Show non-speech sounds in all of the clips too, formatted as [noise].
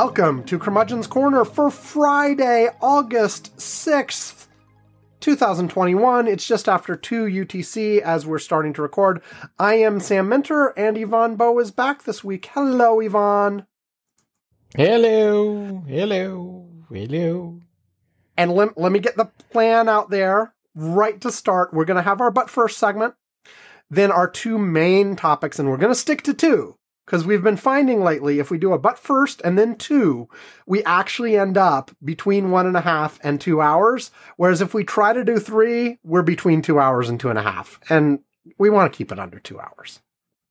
Welcome to Curmudgeon's Corner for Friday, August 6th, 2021. It's just after 2 UTC as we're starting to record. I am Sam Minter, and Ivan Bow is back this week. Hello, Ivan. Hello, hello, hello. And let, let me get the plan out there right to start. We're going to have our but first segment, then our two main topics, and we're going to stick to two because we've been finding lately if we do a but first and then two, we actually end up between one and a half and two hours. Whereas if we try to do three, we're between two hours and two and a half. And we want to keep it under two hours.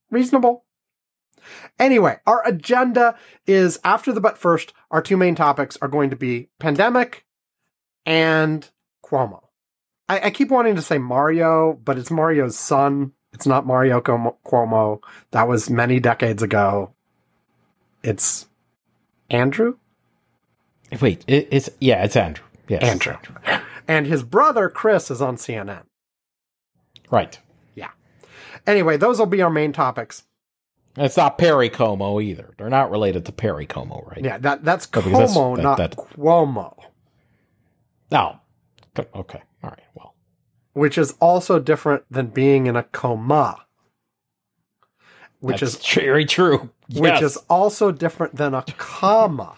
Reasonable. Anyway, our agenda is after the but first, our two main topics are going to be pandemic and Cuomo. I, I keep wanting to say Mario, but it's Mario's son. It's not Mario Cuomo. That was many decades ago. It's Andrew? Wait, it, it's yeah, it's Andrew. Yes, Andrew. And his brother Chris is on CNN. Right. Yeah. Anyway, those will be our main topics. It's not Perry Como either. They're not related to Perry Como, right? Yeah, that that's Como, that's, that, not that, Cuomo. Oh, no. Okay. All right. Well. Which is also different than being in a coma. Which that's is very true. Yes. Which is also different than a comma.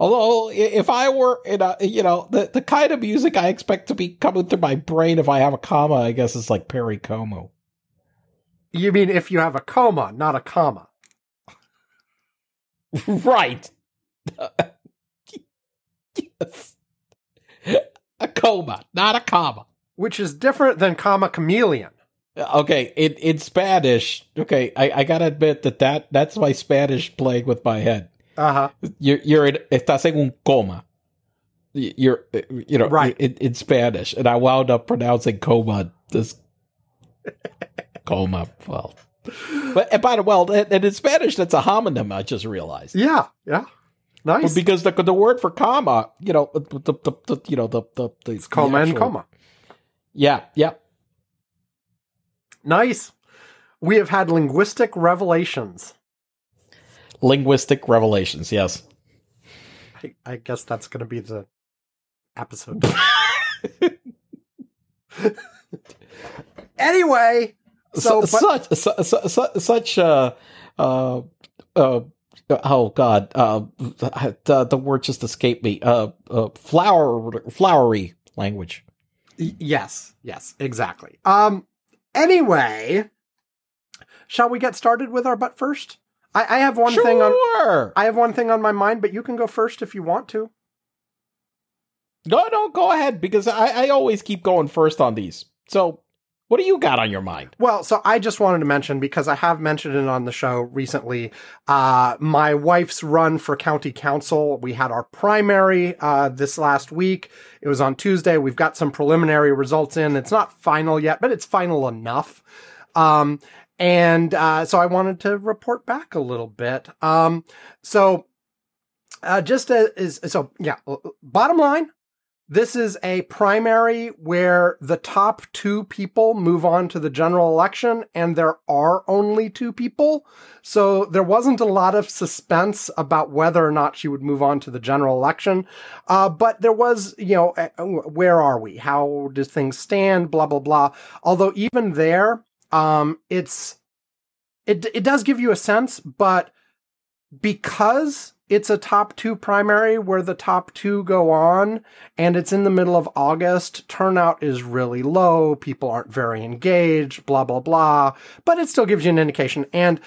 Although, if I were in a, you know, the, the kind of music I expect to be coming through my brain if I have a comma, I guess it's like Perry Como. You mean if you have a coma, not a comma? [laughs] right. [laughs] yes. A coma, not a comma. Which is different than comma chameleon. Okay, in, in Spanish, okay, I, I gotta admit that, that that's my Spanish playing with my head. Uh huh. You're, you're in, estás en un coma. You're, you know, right. in, in Spanish, and I wound up pronouncing coma this [laughs] coma. Well, but and by the way, well, and in Spanish, that's a homonym. I just realized. Yeah, yeah, nice. But because the the word for comma, you know, the the, the, the you know the the, the it's comma actual, and comma. Yeah, yeah. Nice. We have had linguistic revelations. Linguistic revelations, yes. I, I guess that's going to be the episode. [laughs] anyway, so, such such such uh, uh, uh, oh god, uh, the, the word just escaped me. Uh, uh flower flowery language. Yes, yes, exactly. Um. Anyway, shall we get started with our butt first? I, I have one sure. thing on. I have one thing on my mind, but you can go first if you want to. No, no, go ahead because I, I always keep going first on these. So what do you got on your mind? Well, so I just wanted to mention because I have mentioned it on the show recently. Uh, my wife's run for county council. We had our primary uh, this last week. It was on Tuesday. We've got some preliminary results in. It's not final yet, but it's final enough. Um, and uh, so I wanted to report back a little bit. Um, so uh, just as so, yeah. Bottom line, this is a primary where the top two people move on to the general election, and there are only two people. So there wasn't a lot of suspense about whether or not she would move on to the general election. Uh, but there was, you know, uh, where are we? How does things stand? Blah, blah, blah. Although even there, um, it's, it, it does give you a sense, but because it's a top two primary where the top two go on and it's in the middle of August. Turnout is really low. People aren't very engaged, blah, blah, blah. But it still gives you an indication. And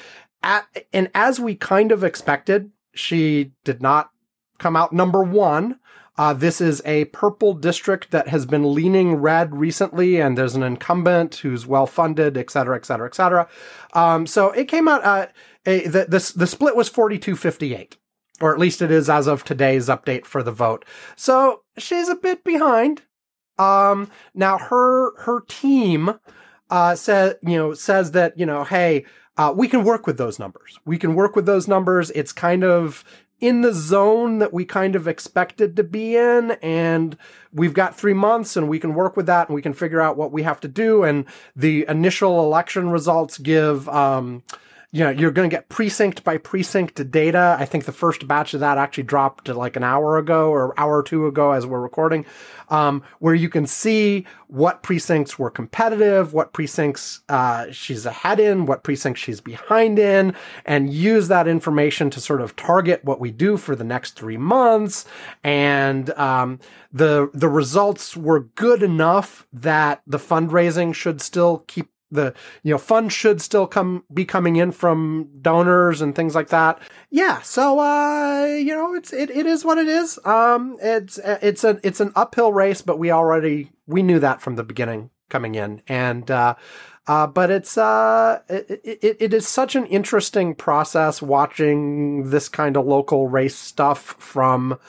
at, and as we kind of expected, she did not come out number one. Uh, this is a purple district that has been leaning red recently, and there's an incumbent who's well funded, et cetera, et cetera, et cetera. Um, so it came out, uh, a, the, the, the split was 4258 or at least it is as of today's update for the vote. So she's a bit behind. Um, now her her team uh, said you know says that you know hey uh, we can work with those numbers. We can work with those numbers. It's kind of in the zone that we kind of expected to be in and we've got three months and we can work with that and we can figure out what we have to do and the initial election results give um, you know, you're going to get precinct by precinct data. I think the first batch of that actually dropped like an hour ago or hour or two ago as we're recording, um, where you can see what precincts were competitive, what precincts uh, she's ahead in, what precincts she's behind in, and use that information to sort of target what we do for the next three months. And um, the the results were good enough that the fundraising should still keep the you know funds should still come be coming in from donors and things like that. Yeah so uh you know it's it, it is what it is. Um it's it's a it's an uphill race but we already we knew that from the beginning coming in. And uh uh, but it's uh, it, it, it is such an interesting process watching this kind of local race stuff from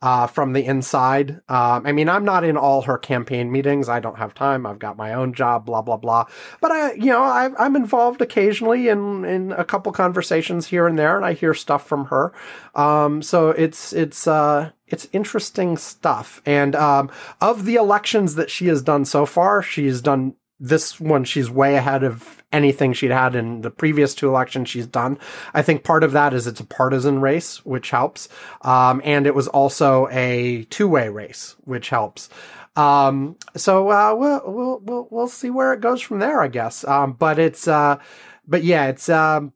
uh, from the inside. Um, I mean, I'm not in all her campaign meetings. I don't have time. I've got my own job, blah, blah, blah. But I, you know, I, am involved occasionally in, in a couple conversations here and there and I hear stuff from her. Um, so it's, it's, uh, it's interesting stuff. And, um, of the elections that she has done so far, she's done this one she's way ahead of anything she'd had in the previous two elections she's done. I think part of that is it's a partisan race, which helps. Um, and it was also a two way race, which helps. Um, so, uh, we'll, we'll, we'll, see where it goes from there, I guess. Um, but it's, uh, but yeah, it's, um,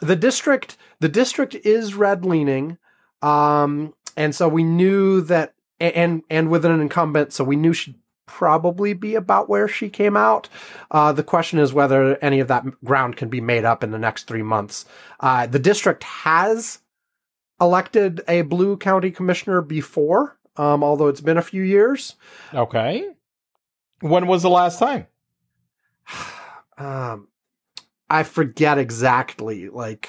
the district, the district is red leaning. Um, and so we knew that, and, and with an incumbent, so we knew she'd probably be about where she came out. Uh, the question is whether any of that ground can be made up in the next three months. Uh, the district has elected a blue county commissioner before, um, although it's been a few years. Okay. When was the last time? [sighs] um, I forget exactly. Like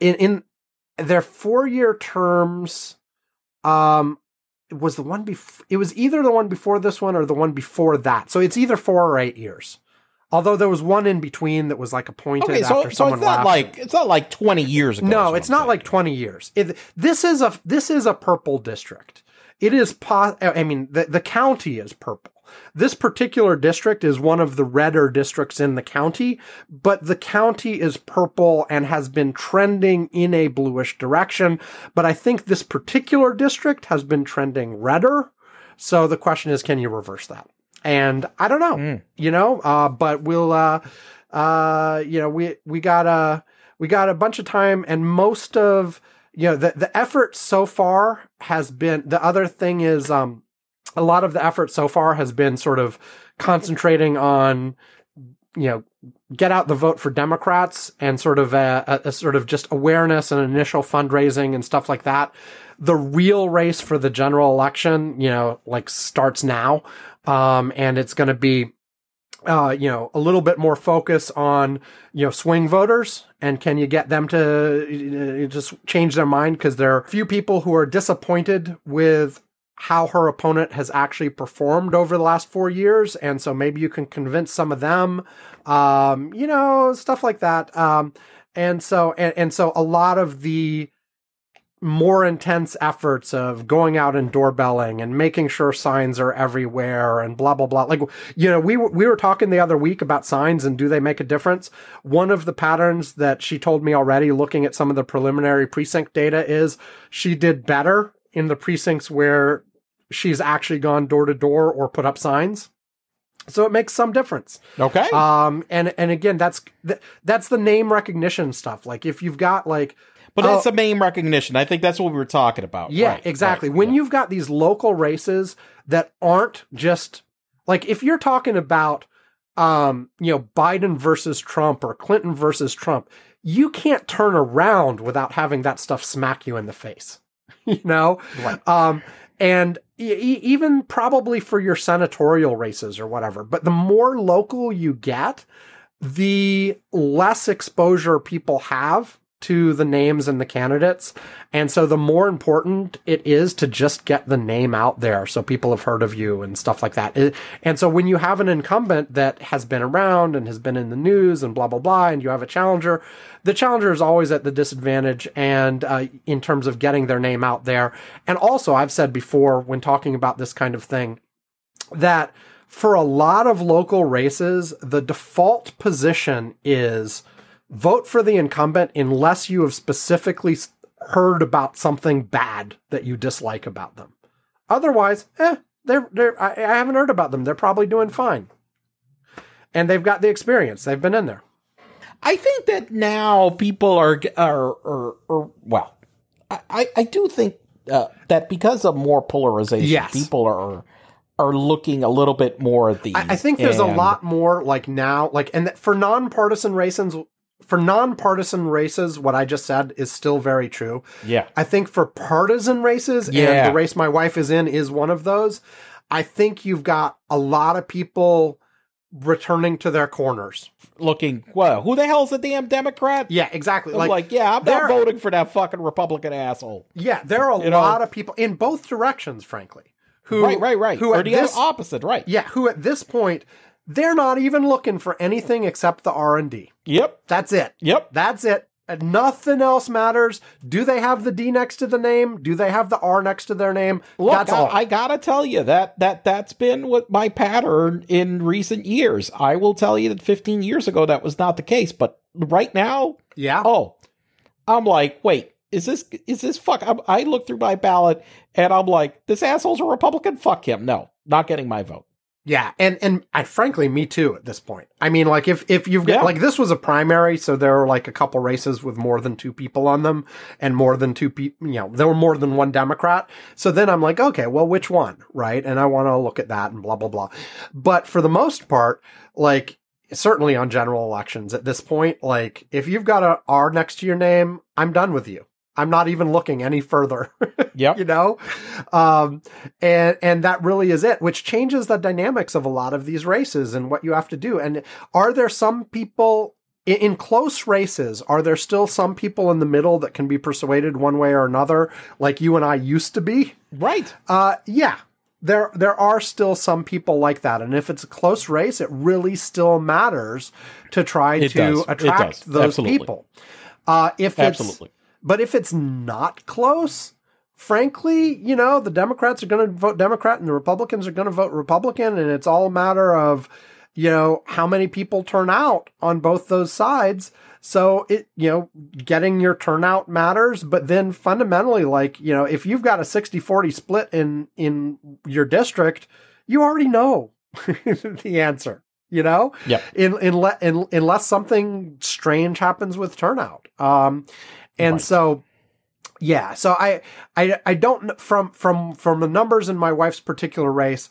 in in their four year terms, um, was the one before it was either the one before this one or the one before that. So it's either four or eight years. Although there was one in between that was like appointed okay, so, after so someone it's not left. like it's not like twenty years ago. No, it's not saying. like twenty years. It, this is a this is a purple district. It is po- I mean the the county is purple. This particular district is one of the redder districts in the county, but the county is purple and has been trending in a bluish direction. But I think this particular district has been trending redder. So the question is, can you reverse that? And I don't know, mm. you know, uh, but we'll, uh, uh, you know, we, we got a, we got a bunch of time and most of, you know, the, the effort so far has been, the other thing is, um, a lot of the effort so far has been sort of concentrating on you know get out the vote for Democrats and sort of a, a, a, sort of just awareness and initial fundraising and stuff like that. The real race for the general election, you know, like starts now, um, and it's going to be. Uh, you know, a little bit more focus on, you know, swing voters and can you get them to uh, just change their mind? Cause there are few people who are disappointed with how her opponent has actually performed over the last four years. And so maybe you can convince some of them, um, you know, stuff like that. Um, and so, and, and so a lot of the more intense efforts of going out and doorbelling and making sure signs are everywhere and blah blah blah like you know we were, we were talking the other week about signs and do they make a difference one of the patterns that she told me already looking at some of the preliminary precinct data is she did better in the precincts where she's actually gone door to door or put up signs. So it makes some difference. Okay. Um and and again that's that's the name recognition stuff. Like if you've got like but uh, it's a name recognition. I think that's what we were talking about. Yeah, right, exactly. Right, when yeah. you've got these local races that aren't just like if you're talking about um, you know, Biden versus Trump or Clinton versus Trump, you can't turn around without having that stuff smack you in the face. [laughs] you know? Right. Um, and e- even probably for your senatorial races or whatever. But the more local you get, the less exposure people have to the names and the candidates. And so the more important it is to just get the name out there so people have heard of you and stuff like that. And so when you have an incumbent that has been around and has been in the news and blah, blah, blah, and you have a challenger, the challenger is always at the disadvantage and uh, in terms of getting their name out there. And also, I've said before when talking about this kind of thing that for a lot of local races, the default position is vote for the incumbent unless you have specifically heard about something bad that you dislike about them. Otherwise, eh, they're, they're, I, I haven't heard about them. They're probably doing fine. And they've got the experience. They've been in there. I think that now people are are are, are well. I I do think uh, that because of more polarization, Yes. people are are looking a little bit more at these. I, I think there's a lot more like now, like, and that for nonpartisan races, for nonpartisan races, what I just said is still very true. Yeah, I think for partisan races, and the race my wife is in is one of those. I think you've got a lot of people returning to their corners. looking. Well, who the hell's the damn Democrat? Yeah, exactly. Like, like, yeah, I'm not voting for that fucking Republican asshole. yeah, there are a You know? lot of people in both directions, frankly. Who, right, right, right. Who or at the this, opposite, right? yeah, who at this point they're not even looking for anything except the R and D. Yep, That's it. yep. That's it. And Nothing else matters. Do they have the D next to the name? Do they have the R next to their name? Look, That's all. I, I gotta tell you that that that's been what my pattern in recent years. I will tell you that 15 years ago that was not the case, but right now, yeah. oh, I'm like, wait, is this is this fuck? I'm, I look through my ballot and I'm like, this asshole's a Republican. Fuck him. No, not getting my vote. Yeah, and and I frankly, me too. At this point, I mean, like if if you've got Yeah. like this was a primary, so there were like a couple races with more than two people on them, and more than two people. You know, there were more than one Democrat. So then I'm like, okay, well, which one, right? And I want to look at that and blah blah blah. But for the most part, like certainly on general elections at this point, like if you've got a R next to your name, I'm done with you. I'm not even looking any further. [laughs] Yep. you know um and and that really is it which changes the dynamics of a lot of these races and what you have to do and are there some people in, close races are there still some people in the middle that can be persuaded one way or another like you and I used to be Right. uh yeah there there are still some people like that and if it's a close race it really still matters to try It to does. Attract those Absolutely. people uh if it's Absolutely. But if it's not close, frankly, you know, the Democrats are going to vote Democrat and the Republicans are going to vote Republican. And it's all a matter of, you know, how many people turn out on both those sides. So it, you know, getting your turnout matters, but then fundamentally, like, you know, if you've got a 60 40 split in, in your district, you already know [laughs] the answer, you know? Yeah. in, in, in, unless something strange happens with turnout. Um, and Right. so, yeah, so I, I, I don't from from from the numbers in my wife's particular race.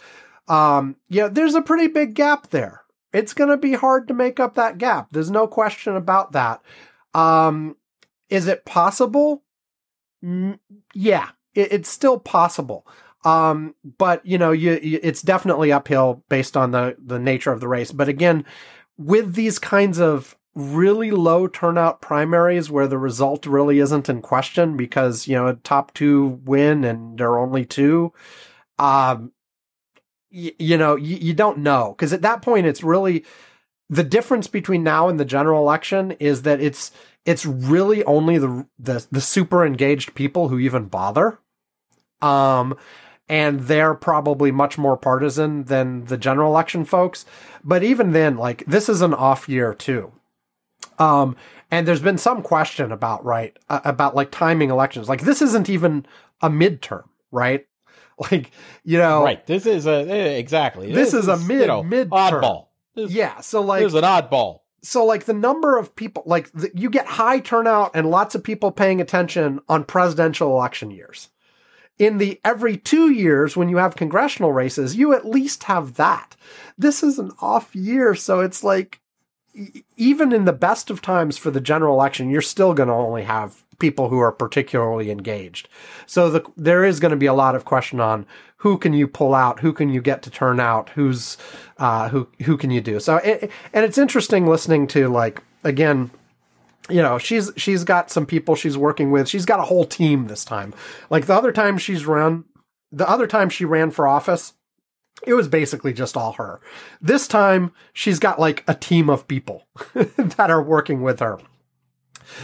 Um, yeah, there's a pretty big gap there. It's going to be hard to make up that gap. There's no question about that. Um, is it possible? Mm, yeah, it, it's still possible. Um, but you know, you, you, it's definitely uphill based on the the nature of the race. But again, with these kinds of really low turnout primaries where the result really isn't in question because you know top two win and there are only two um y- you know you, you don't know. Because at that point it's really the difference between now and the general election is that it's it's really only the the, the super engaged people who even bother um and they're probably much more partisan than the general election folks. But even then like this is an off year too um, and there's been some question about right uh, about like timing elections. Like this isn't even a midterm, right? [laughs] Like you know, Right. This is a eh, exactly. This is a mid- you know, mid-term. oddball. This, Yeah. So like, this is an oddball. so like the number of people, like the, you get high turnout and lots of people paying attention on presidential election years. In the every two years when you have congressional races, you at least have that. This is an off year, so it's like even in the best of times for the general election, you're still going to only have people who are particularly engaged. So the, there is going to be a lot of question on who can you pull out, who can you get to turn out, who's uh, who who can you do. So it, and it's interesting listening to like again. You know, she's she's got some people she's working with. She's got a whole team this time. Like the other time she's run, the other time she ran for office, it was basically just all her. This time she's got like a team of people [laughs] that are working with her.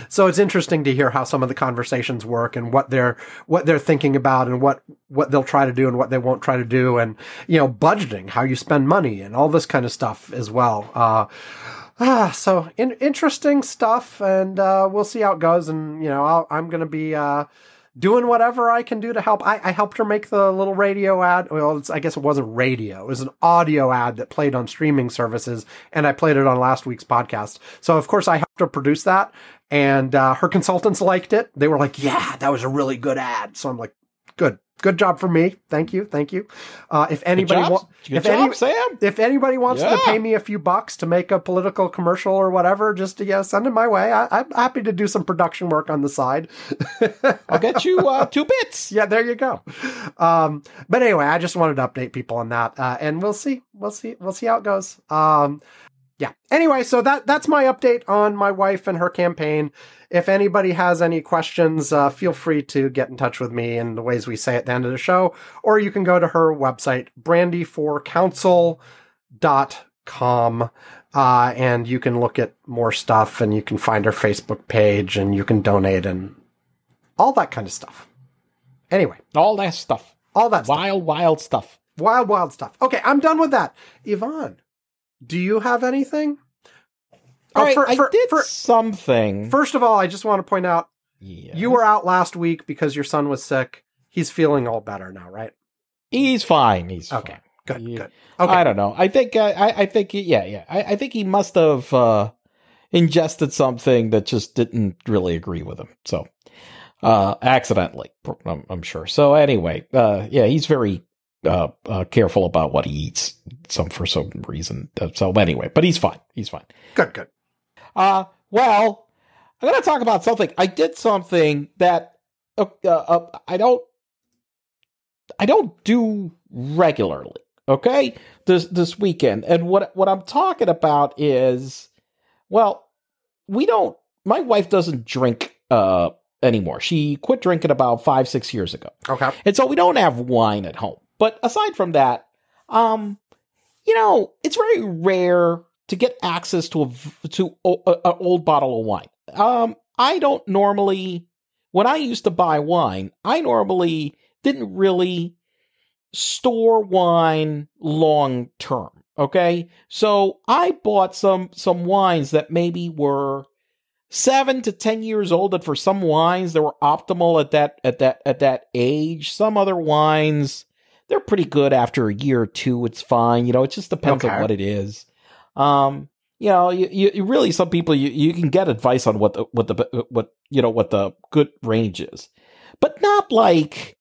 So it's interesting to hear how some of the conversations work and what they're what they're thinking about and what what they'll try to do and what they won't try to do and you know budgeting how you spend money and all this kind of stuff as well. Uh, Ah, so in, interesting stuff, and uh, we'll see how it goes. And you know, I'll, I'm going to be uh, doing whatever I can do to help. I, I helped her make the little radio ad. Well, I guess it wasn't radio; it was an audio ad that played on streaming services, and I played it on last week's podcast. So of course, I helped her produce that, and uh, her consultants liked it. They were like, "Yeah, that was a really good ad." So I'm like, "Good, good job for me. Thank you, thank you." Uh, if anybody if job, any, Sam. if anybody wants to pay me a few bucks to make a political commercial or whatever, just to yeah, send it my way. I, I'm happy to do some production work on the side. [laughs] I'll get you uh, two bits. yeah, there you go. Um, but anyway, I just wanted to update people on that, uh, and we'll see, we'll see, we'll see how it goes. Um, yeah. Anyway, so that that's my update on my wife and her campaign. If anybody has any questions, uh, feel free to get in touch with me in the ways we say at the end of the show, or you can go to her website, brandyforcouncil.com. Uh, and you can look at more stuff and you can find her Facebook page and you can donate and all that kind of stuff. Anyway, All that stuff. all that stuff. Wild, wild stuff. Wild, wild stuff. Okay, I'm done with that. Ivan, do you have anything? All Oh, right, for- I for- did for- something. First of all, I just want to point out Yes. you were out last week because your son was sick. He's feeling all better now, right? He's fine. He's Okay, fine. Good, Yeah. good. Okay. I don't know. I think. Uh, I. I think. Yeah. Yeah. I, I think he must have uh, ingested something that just didn't really agree with him. So, uh, accidentally, I'm, I'm sure. So anyway, uh, yeah, he's very uh, uh, careful about what he eats. Some for some reason. So anyway, but he's fine. He's fine. Good, good. Uh, well, I'm going to talk about something. I did something that uh, uh, I don't I don't do regularly. Okay, this this weekend, and what what I'm talking about is, well, we don't. My wife doesn't drink uh anymore. She quit drinking about five six years ago. Okay. And so we don't have wine at home. But aside from that, um, you know, it's very rare to get access to a to an old bottle of wine. Um, I don't normally when I used to buy wine, I normally didn't really store wine long term. Okay, so I bought some some wines that maybe were seven to ten years old and for some wines that were optimal at that at that at that age some other wines they're pretty good after a year or two it's fine you know it just depends Okay. on what it is um you know you, you, really some people you, you can get advice on what the what the what you know what the good range is but not like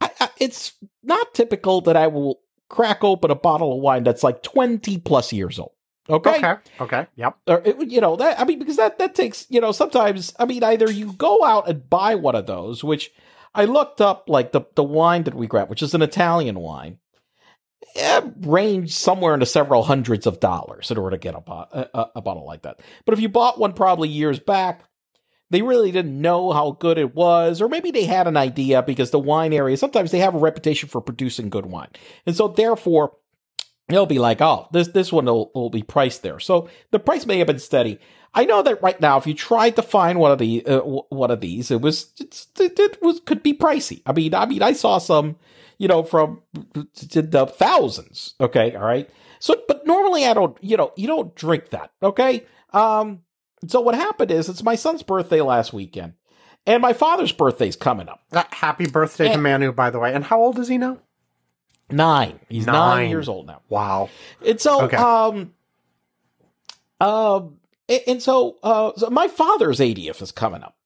I, I, it's not typical that i will crack open a bottle of wine that's like 20 plus years old okay Okay. Okay. Yep. or it, you know that I mean because that that takes you know sometimes I mean either you go out and buy one of those which I looked up like the the wine that we grabbed which is an Italian wine it ranged somewhere into several hundreds of dollars in order to get a, bo- a, a- a bottle like that but if you bought one probably years back they really didn't know how good it was or maybe they had an idea because the wine area sometimes they have a reputation for producing good wine and so therefore they'll be like, oh, this this one will, will be priced there. So the price may have been steady. I know that right now, if you tried to find one of the uh, one of these, it was it, it was could be pricey. I mean, I mean, I saw some, you know, from the thousands. Okay, all right. So, but normally I don't, you know, you don't drink that. Okay. Um. So what happened is it's my son's birthday last weekend, and my father's birthday's coming up. Uh, happy birthday to Manu, by the way. And how old is he now? Nine. He's nine, Nine. years old now. Wow. And so, Okay. um, um, and, and so, uh, so my father's 80th is coming up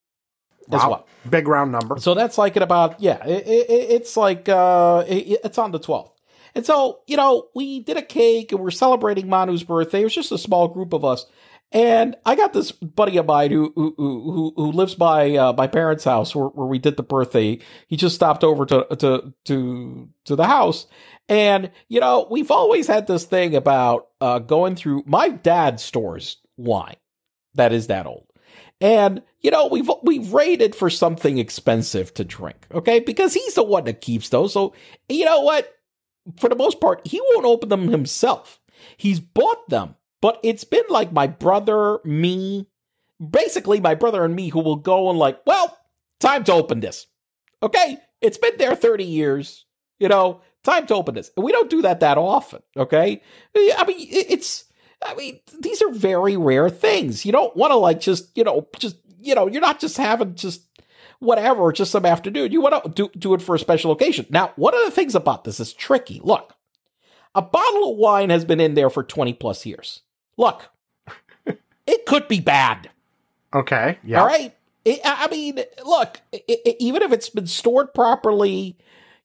as Wow. well. Big round number. So that's like at about, yeah, it, it, it's like, uh, it, it's on the 12th. And so, you know, we did a cake and we're celebrating Manu's birthday. It was just a small group of us. And I got this buddy of mine who who who, who lives by uh, my parents' house where, where we did the birthday. He just stopped over to to to to the house, and you know we've always had this thing about uh, going through. My dad stores wine that is that old, and you know we've we've rated for something expensive to drink, okay? Because he's the one that keeps those. So you know what? For the most part, he won't open them himself. He's bought them but it's been like my brother, me, basically my brother and me who will go and like, well, time to open this. Okay? It's been there 30 years. You know, time to open this. And we don't do that that often. Okay? I mean, it's, I mean, these are very rare things. You don't want to like just, you know, just, you know, you're not just having just whatever, just some afternoon. You want to do, do it for a special occasion. Now, one of the things about this is tricky. Look, a bottle of wine has been in there for 20 plus years. Look, [laughs] it could be bad. Okay. Yeah. All right. It, I mean, look, it, it, even if it's been stored properly,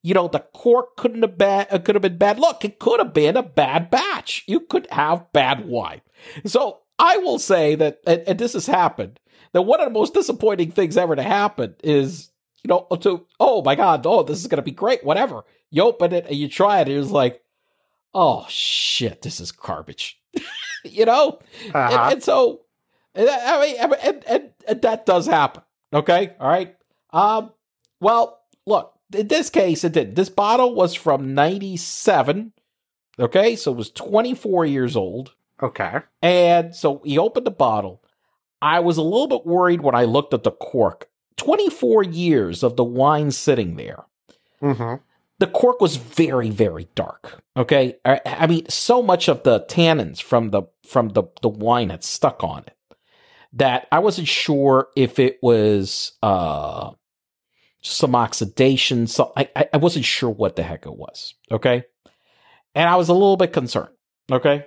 you know, the cork couldn't have been, uh, could have been bad. Look, it could have been a bad batch. You could have bad wine. So I will say that, and, and this has happened, that one of the most disappointing things ever to happen is, you know, to, oh my God, oh, this is going to be great, whatever. You open it and you try it, and it's like, oh shit, this is garbage. [laughs] you know? Uh-huh. And, and so, I mean, and, and, and that does happen. Okay. All right. Um, well, look, in this case, it did. This bottle was from 97. Okay. So it was 24 years old. Okay. And so he opened the bottle. I was a little bit worried when I looked at the cork. 24 years of the wine sitting there. Mm-hmm. The cork was very, very dark. Okay. I, I mean, so much of the tannins from the from the, the wine had stuck on it that I wasn't sure if it was uh, some oxidation. So I, I wasn't sure what the heck it was. Okay. And I was a little bit concerned. Okay.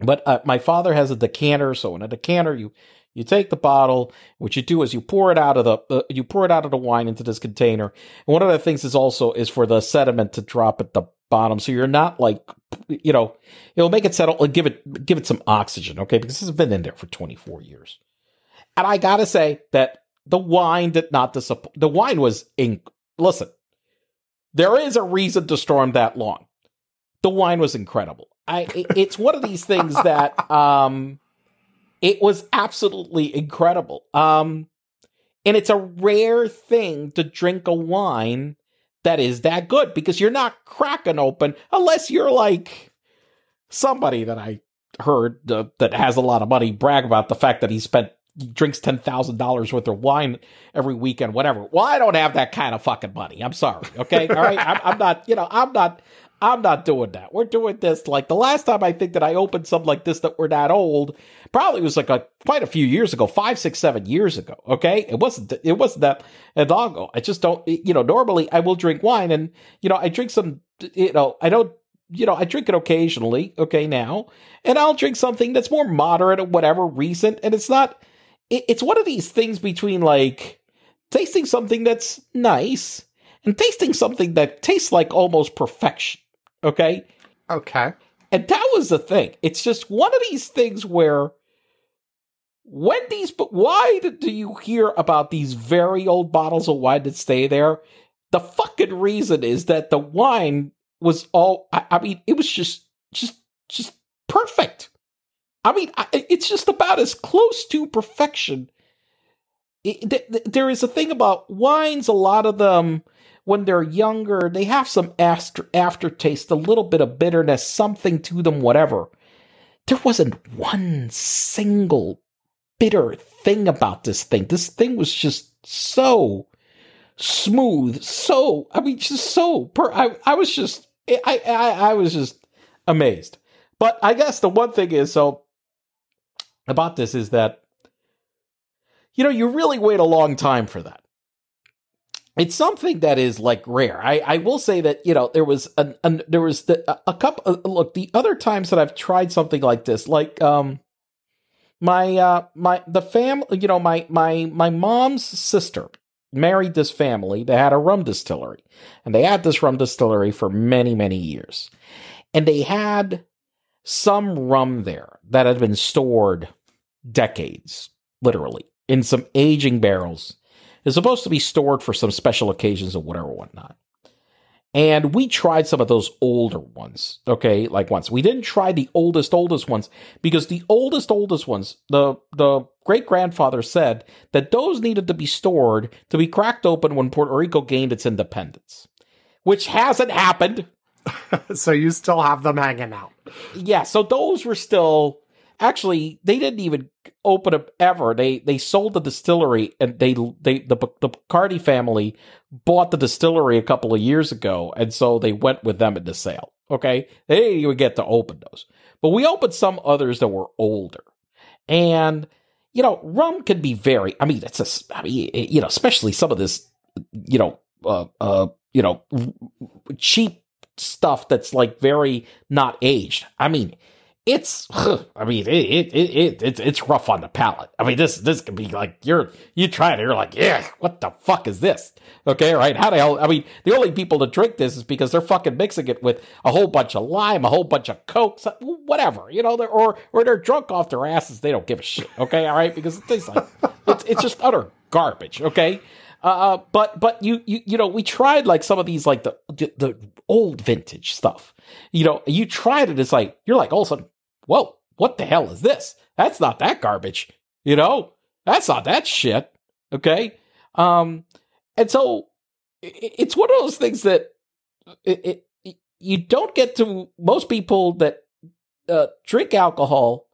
But uh, my father has a decanter. So in a decanter, you, you take the bottle. What you do is you pour it out of the uh, you pour it out of the wine into this container. And one of the things is also is for the sediment to drop at the bottom, so you're not like you know it'll make it settle give it give it some oxygen, okay? Because this has been in there for 24 years, and I gotta say that the wine did not disappoint. The wine was in. Listen, there is a reason to storm that long. The wine was incredible. I it's one of these things [laughs] that um it was absolutely incredible. Um and it's a rare thing to drink a wine that is that good because you're not cracking open unless you're like somebody that I heard uh, that has a lot of money brag about the fact that he spent drinks ten thousand dollars worth of wine every weekend, whatever. Well, I don't have that kind of fucking money. I'm sorry. Okay, all right. I'm, I'm not. You know, I'm not. I'm not doing that. We're doing this like the last time I think that I opened something like this that were that old, probably was like a quite a few years ago, five, six, seven years ago. Okay. It wasn't, it wasn't that ago. I just don't, you know, normally I will drink wine and, you know, I drink some, you know, I don't, you know, I drink it occasionally. Okay. Now, and I'll drink something that's more moderate or whatever, recent. And it's not, it, it's one of these things between like tasting something that's nice and tasting something that tastes like almost perfection. Okay. Okay. And that was the thing. It's just one of these things where when these, but why do you hear about these very old bottles of wine that stay there? The fucking reason is that the wine was all, I, I mean, it was just, just, just perfect. I mean, I, it's just about as close to perfection. It, th- there is a thing about wines, a lot of them, when they're younger, they have some after aftertaste, a little bit of bitterness, something to them, whatever. There wasn't one single bitter thing about this thing. This thing was just so smooth, so I mean, just so. Per- I I was just I, I I was just amazed. But I guess the one thing is so about this is that you know you really wait a long time for that it's something that is like rare. I, I will say that you know there was an, an there was the, a couple. Uh, look, the other times that I've tried something like this, like um, my uh my the family, you know my my my mom's sister married this family. They had a rum distillery, and they had this rum distillery for many many years, and they had some rum there that had been stored decades, literally in some aging barrels is supposed to be stored for some special occasions or whatever, whatnot. And we tried some of those older ones, okay, like once. We didn't try the oldest, oldest ones because the oldest, oldest ones, the the great grandfather said that those needed to be stored to be cracked open when Puerto Rico gained its independence, which hasn't happened. [laughs] so you still have them hanging out. Yeah, so those were still actually they didn't even open up ever. They they sold the distillery and they they the the Cardi family bought the distillery a couple of years ago, and so they went with them in the sale. Okay, they didn't even get to open those. but we opened some others that were older. And, you know, rum can be very, I mean, it's a, I mean, you know, especially some of this, you know, uh, uh, you know, cheap stuff that's like very not aged. I mean, it's [sighs] I mean it, it it it it's rough on the palate. I mean this this could be like you're you try it you're like yeah what the fuck is this okay right how the hell I mean the only people to drink this is because they're fucking mixing it with a whole bunch of lime a whole bunch of coke whatever you know they're, or or they're drunk off their asses they don't give a shit okay all right because it tastes like it's it's just utter garbage okay uh, uh, but but you you you know we tried like some of these like the, the, the old vintage stuff. You know, you tried it. It's like you're like all of a sudden whoa, what the hell is this? That's not that garbage. You know, that's not that shit. Okay. Um, and so it's one of those things that it, it you don't get to most people that uh, drink alcohol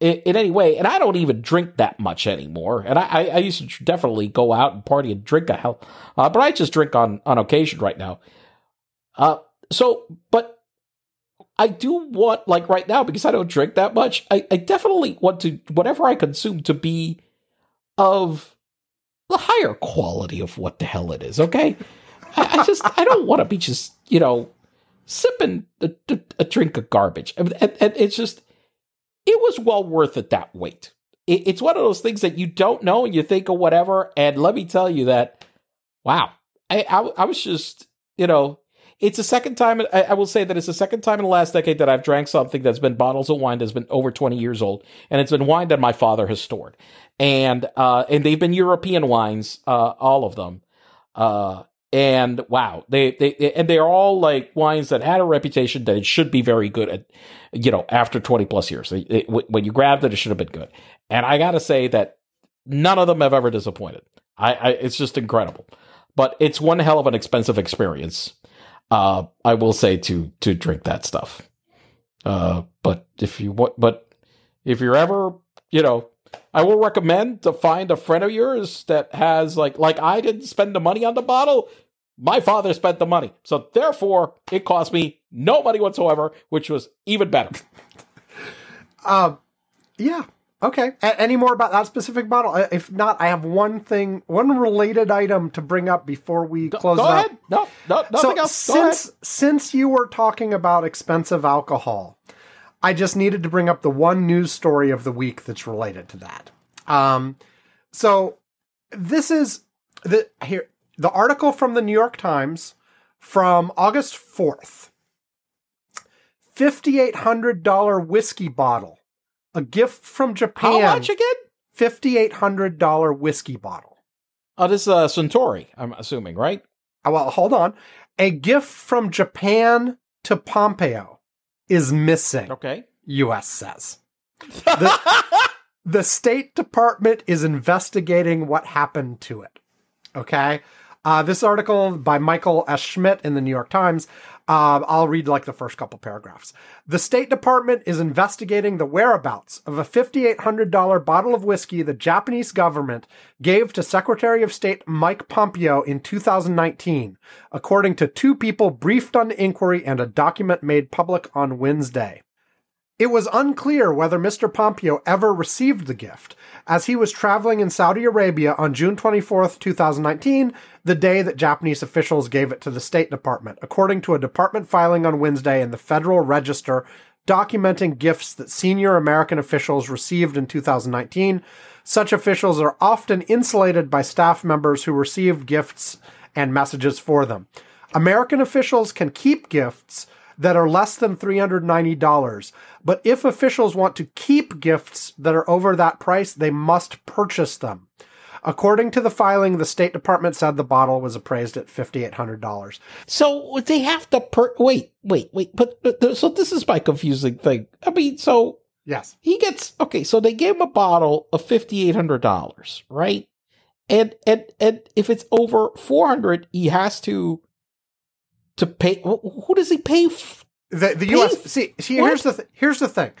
in, any way, and I don't even drink that much anymore. And I, I used to definitely go out and party and drink a hell, uh, but I just drink on on occasion right now. Uh, so, but I do want, like right now, because I don't drink that much, I, I definitely want to, whatever I consume, to be of the higher quality of what the hell it is, okay? I, I just, I don't want to be just, you know, sipping a, a, a drink of garbage. And, and, and, it's just, it was well worth it that wait. It, it's one of those things that you don't know and you think of whatever. And let me tell you that, wow, I, I, I was just, you know, it's the second time, I, I, will say that it's the second time in the last decade that I've drank something that's been bottles of wine that's been over 20 years old. And it's been wine that my father has stored. And, uh, and they've been European wines, uh, all of them. Uh, and wow, they, they, and they're all like wines that had a reputation that it should be very good at, you know, after 20 plus years. It, it, when you grabbed it, it should have been good. And I got to say that none of them have ever disappointed. I, I, it's just incredible. But it's one hell of an expensive experience uh, I will say to to drink that stuff. Uh, but if you want, but if you're ever, you know, I will recommend to find a friend of yours that has like like I didn't spend the money on the bottle. My father spent the money, so therefore it cost me no money whatsoever, which was even better. [laughs] um, yeah, Okay. A- any more about that specific bottle? If not, I have one thing, one related item to bring up before we go, close go up. Ahead. No, no, nothing so else. since since you were talking about expensive alcohol, I just needed to bring up the one news story of the week that's related to that. Um, so this is the here the article from the New York Times from August fourth. Fifty eight hundred dollar whiskey bottle a gift from Japan. How much again? Fifty-eight hundred dollar whiskey bottle. Oh, this is uh, Suntory. I'm assuming, right? Oh, well, hold on. A gift from Japan to Pompeo is missing. Okay. U.S. says. The, [laughs] the State Department is investigating what happened to it. Okay. Uh, this article by Michael S. Schmidt in the New York Times uh, I'll read like the first couple paragraphs. The State Department is investigating the whereabouts of a $5,800 bottle of whiskey the Japanese government gave to Secretary of State Mike Pompeo in 2019, according to two people briefed on the inquiry and a document made public on Wednesday. It was unclear whether Mr. Pompeo ever received the gift, as he was traveling in Saudi Arabia on June 24, 2019, the day that Japanese officials gave it to the State Department, according to a department filing on Wednesday in the Federal Register documenting gifts that senior American officials received in 2019. Such officials are often insulated by staff members who received gifts and messages for them. American officials can keep gifts that are less than $390. But if officials want to keep gifts that are over that price, they must purchase them. According to the filing, the State Department said the bottle was appraised at $5,800. So they have to per- wait, wait, wait. But, but so this is my confusing thing. I mean, so yes, he gets okay. So they gave him a bottle of $5,800, right? And and and if it's over 400, he has to to pay. Who does he pay? F- the the U.S. see, see here's the th- here's the thing.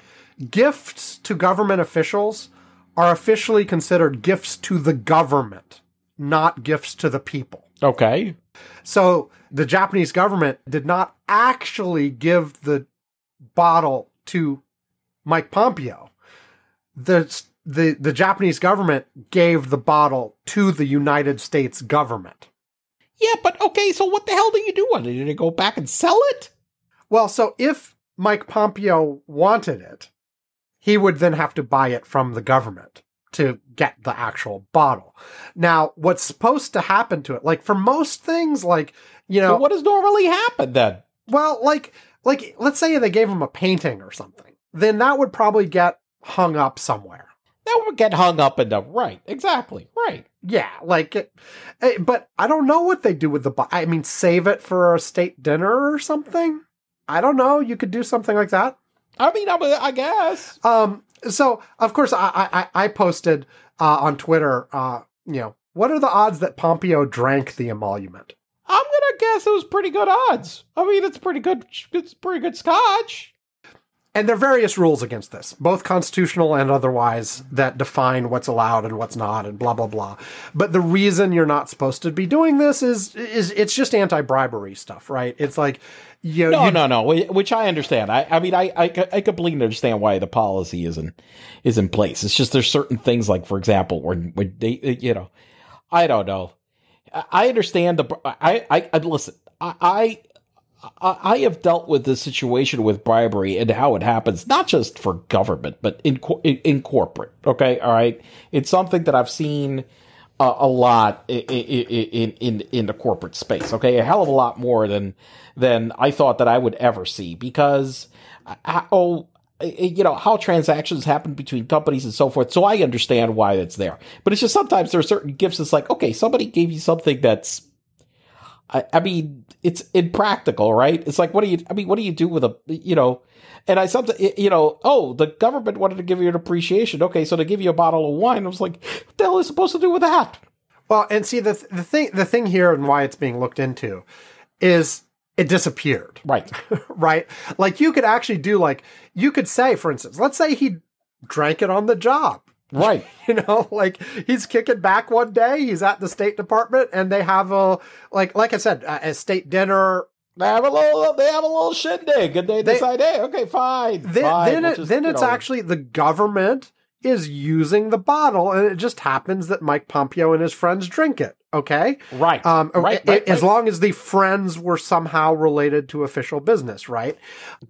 Gifts to government officials are officially considered gifts to the government, not gifts to the people. Okay. So the Japanese government did not actually give the bottle to Mike Pompeo. The the the Japanese government gave the bottle to the United States government. Yeah, but okay, so what the hell do you do with it? Did it go back and sell it? Well, so if Mike Pompeo wanted it, he would then have to buy it from the government to get the actual bottle. Now, what's supposed to happen to it, like for most things, like, you know, So what does normally happen then? well, like, like, let's say they gave him a painting or something, then that would probably get hung up somewhere. That would get hung up in the right. Exactly. Right. Yeah, like, it, eh, but I don't know what they do with the. I mean, save it for a state dinner or something. I don't know. You could do something like that. I mean, I, I guess. Um. So of course, I I, I posted uh, on Twitter. Uh, you know, what are the odds that Pompeo drank the emolument? I'm gonna guess it was pretty good odds. I mean, it's pretty good. It's pretty good scotch. And there are various rules against this, both constitutional and otherwise, that define what's allowed and what's not, and blah blah blah. But the reason you're not supposed to be doing this is is it's just anti bribery stuff, right? It's like you No, you, no, no. Which I understand. I, I mean, I, I, I completely understand why the policy is in, is in place. It's just there's certain things like, for example, when when they, uh, you know, I don't know. I understand the. I, I, I listen. I, I, I have dealt with this situation with bribery and how it happens, not just for government, but in, in corporate. Okay, all right. It's something that I've seen uh, a lot in, in in in the corporate space. Okay, a hell of a lot more than than I thought that I would ever see because uh, oh you know how transactions happen between companies and so forth. So I understand why it's there, but it's just sometimes there are certain gifts. It's like okay, somebody gave you something that's I, I mean, it's impractical, right? It's like, what do you, I mean, what do you do with a, you know, and I something, you know, oh, the government wanted to give you an appreciation. Okay, so they give you a bottle of wine. I was like, what the hell is supposed to do with that? Well, and see the the thing the thing here and why it's being looked into is it disappeared. Right. [laughs] right? Like you could actually do like you could say, for instance, let's say he drank it on the job. Right. [laughs] You know, like he's kicking back one day, he's at the State Department, and they have a like like I said, a, a state dinner. They have a little, they have a little shindig and they, They- decide, hey, okay, fine. Then fine, then, we'll it, just, then it's know, actually the government is using the bottle, and it just happens that Mike Pompeo and his friends drink it. Okay, right. um, right, a- right, as right, long as the friends were somehow related to official business, right?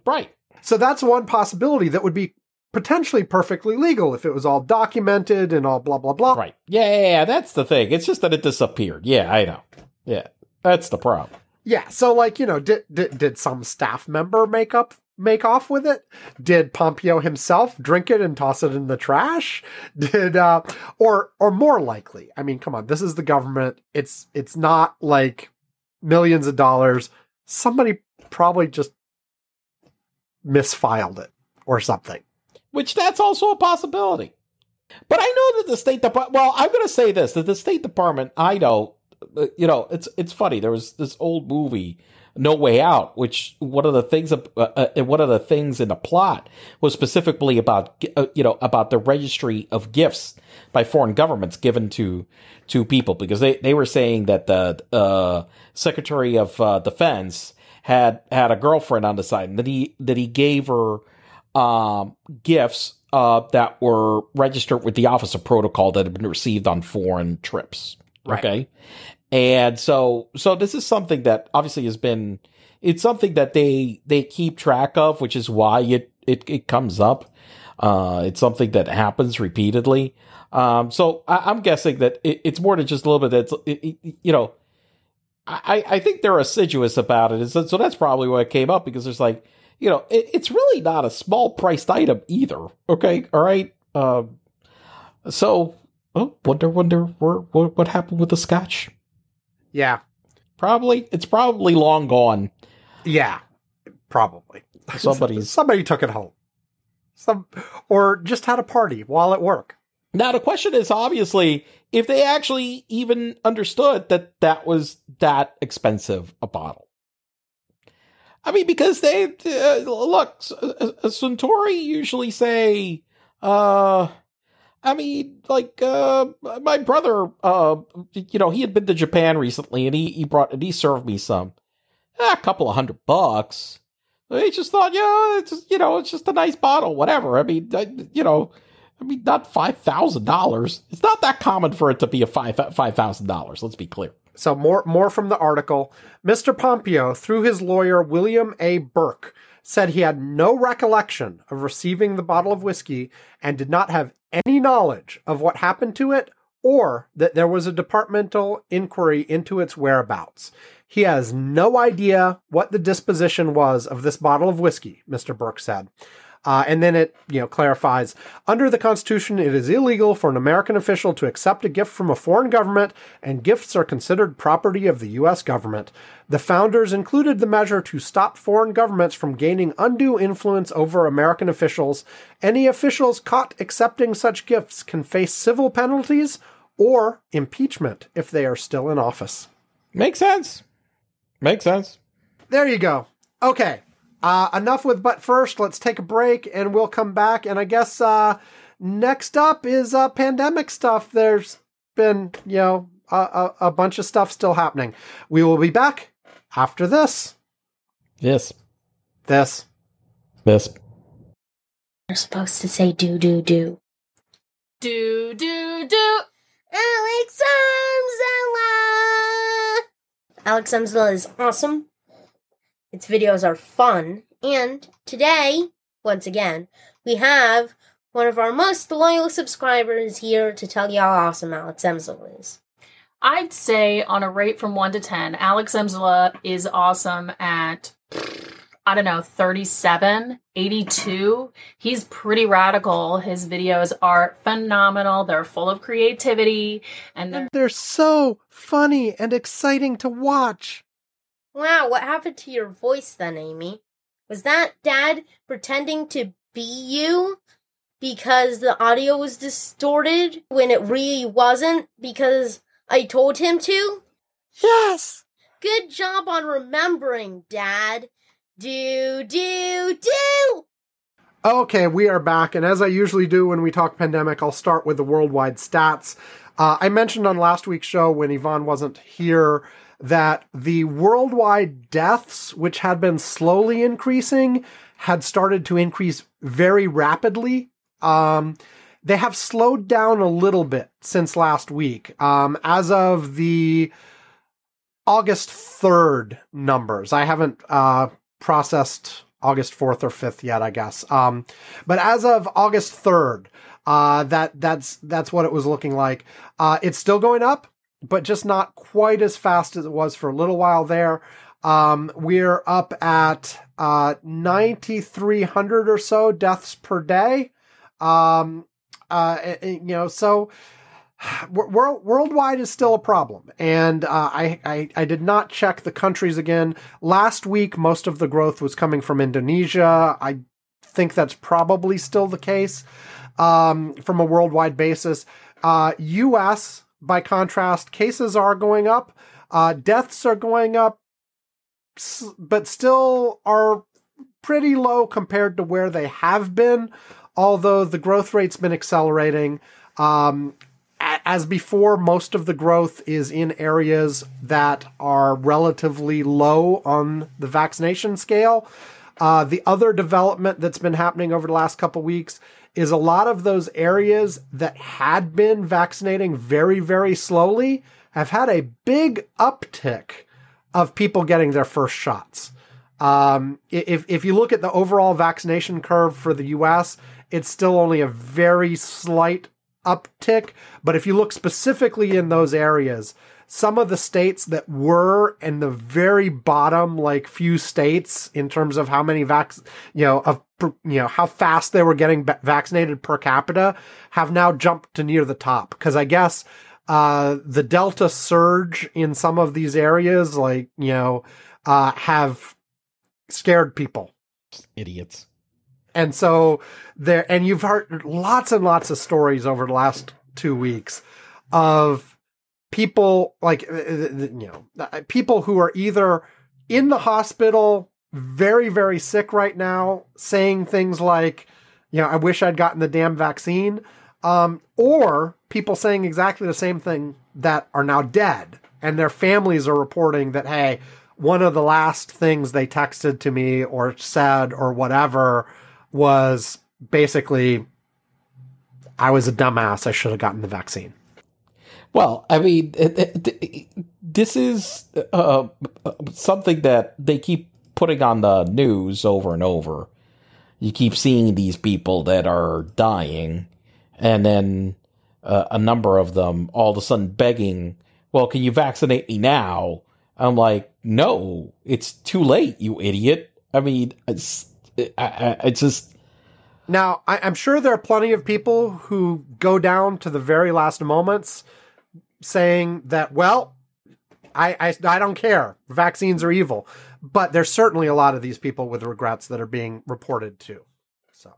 right. So that's one possibility that would be potentially perfectly legal if it was all documented and all blah blah blah. Right. Yeah, yeah, yeah, that's the thing. It's just that it disappeared. Yeah, I know. Yeah, that's the problem. Yeah. So like you know, did did, did some staff member make up make off with it? Did Pompeo himself drink it and toss it in the trash? [laughs] Did uh or or more likely? I mean, come on, this is the government. It's it's not like millions of dollars. Somebody probably just misfiled it or something. Which that's also a possibility. But I know that the State Department. Well, I'm going to say this: that the State Department, I know, uh, you know, it's it's funny. There was this old movie, No Way Out, which one of the things, uh, uh, one of the things in the plot was specifically about, uh, you know, about the registry of gifts by foreign governments given to to people because they they were saying that the uh, Secretary of uh, Defense had had a girlfriend on the side and that he that he gave her um, gifts uh, that were registered with the Office of Protocol that had been received on foreign trips. Right. Okay, and so so this is something that obviously has been it's something that they they keep track of, which is why it it, it comes up. Uh, it's something that happens repeatedly. Um, so I, I'm guessing that it, it's more than just a little bit. That's it, it- you know. I, I think they're assiduous about it. And So, so that's probably why it came up because there's like, you know, it, it's really not a small priced item either. Okay. All right. Um, so, oh, wonder, wonder where, what, what happened with the scotch? Yeah. Probably, it's probably long gone. Yeah. Probably. somebody [laughs] somebody took it home. Some or just had a party while at work. Now the question is obviously if they actually even understood that that was that expensive a bottle. I mean, because they uh, look, S- uh, Suntory usually say, uh, I mean, like uh, my brother, uh, you know, he had been to Japan recently, and he he brought and he served me some, a couple of hundred bucks. They just thought, yeah, it's just, you know, it's just a nice bottle, whatever. I mean, I, you know, I mean, not five thousand dollars. It's not that common for it to be a five five thousand dollars. Let's be clear. So more more from the article. Mr. Pompeo, through his lawyer William A. Burck, said he had no recollection of receiving the bottle of whiskey and did not have any knowledge of what happened to it or that there was a departmental inquiry into its whereabouts. He has no idea what the disposition was of this bottle of whiskey, Mr. Burck said. Uh, and then it, you know, clarifies under the Constitution, it is illegal for an American official to accept a gift from a foreign government, and gifts are considered property of the U.S. government. The founders included the measure to stop foreign governments from gaining undue influence over American officials. Any officials caught accepting such gifts can face civil penalties or impeachment if they are still in office. Makes sense. Makes sense. There you go. Okay. Uh, enough with but first. Let's take a break and we'll come back. And I guess uh, next up is uh, pandemic stuff. There's been, you know, a, a, a bunch of stuff still happening. We will be back after this. This. This. This. You're supposed to say do, do, do. Do, do, do. Alex Amzella! Alex Amzella is awesome. Its videos are fun. And today, once again, we have one of our most loyal subscribers here to tell you how awesome Alex Amzella is. I'd say on a rate from 1 to 10, Alex Emsala uh, is awesome at, I don't know, 37, 82. He's pretty radical. His videos are phenomenal. They're full of creativity and they're And they're so funny and exciting to watch. Wow, what happened to your voice then, Amy? Was that Dad pretending to be you? Because the audio was distorted when it really wasn't? Because I told him to? Yes. Good job on remembering, Dad. Do, do, do! Okay, we are back, and as I usually do when we talk pandemic, I'll start with the worldwide stats. Uh, I mentioned on last week's show when Ivan wasn't here that the worldwide deaths, which had been slowly increasing, had started to increase very rapidly. Um, they have slowed down a little bit since last week. Um, as of the August 3rd numbers, I haven't uh, processed August 4th or 5th yet, I guess. Um, but as of August 3rd, uh, that, that's, that's what it was looking like. Uh, it's still going up, but just not quite as fast as it was for a little while there. Um, we're up at, uh, 9,300 or so deaths per day. Um, uh, you know, so, [sighs] World, worldwide is still a problem, and uh, I, I, I did not check the countries again. Last week, most of the growth was coming from Indonesia. I think that's probably still the case um, from a worldwide basis. Uh, U.S. by contrast, cases are going up, uh, deaths are going up, but still are pretty low compared to where they have been. Although the growth rate's been accelerating. Um, as before, most of the growth is in areas that are relatively low on the vaccination scale. Uh, the other development that's been happening over the last couple weeks is a lot of those areas that had been vaccinating very, very slowly have had a big uptick of people getting their first shots. Um, if, if you look at the overall vaccination curve for the US, it's still only a very slight uptick. But if you look specifically in those areas, some of the states that were in the very bottom, like few states in terms of how many vac, you know, of you know how fast they were getting vaccinated per capita, have now jumped to near the top. Because I guess uh, the Delta surge in some of these areas, like you know, uh, have scared people. Idiots. And so there, and you've heard lots and lots of stories over the last two weeks of people like, you know, people who are either in the hospital, very, very sick right now, saying things like, you know, I wish I'd gotten the damn vaccine. Um, or people saying exactly the same thing that are now dead and their families are reporting that, hey, one of the last things they texted to me or said or whatever was basically, I was a dumbass. I should have gotten the vaccine. Well, I mean, this is uh, something that they keep putting on the news over and over. You keep seeing these people that are dying, and then uh, a number of them all of a sudden begging, "Well, can you vaccinate me now?" I'm like, "No, it's too late, you idiot." I mean, it's I, I, it's just Now, I, I'm sure there are plenty of people who go down to the very last moments saying that, well, I, I, I don't care. Vaccines are evil. But there's certainly a lot of these people with regrets that are being reported too. So,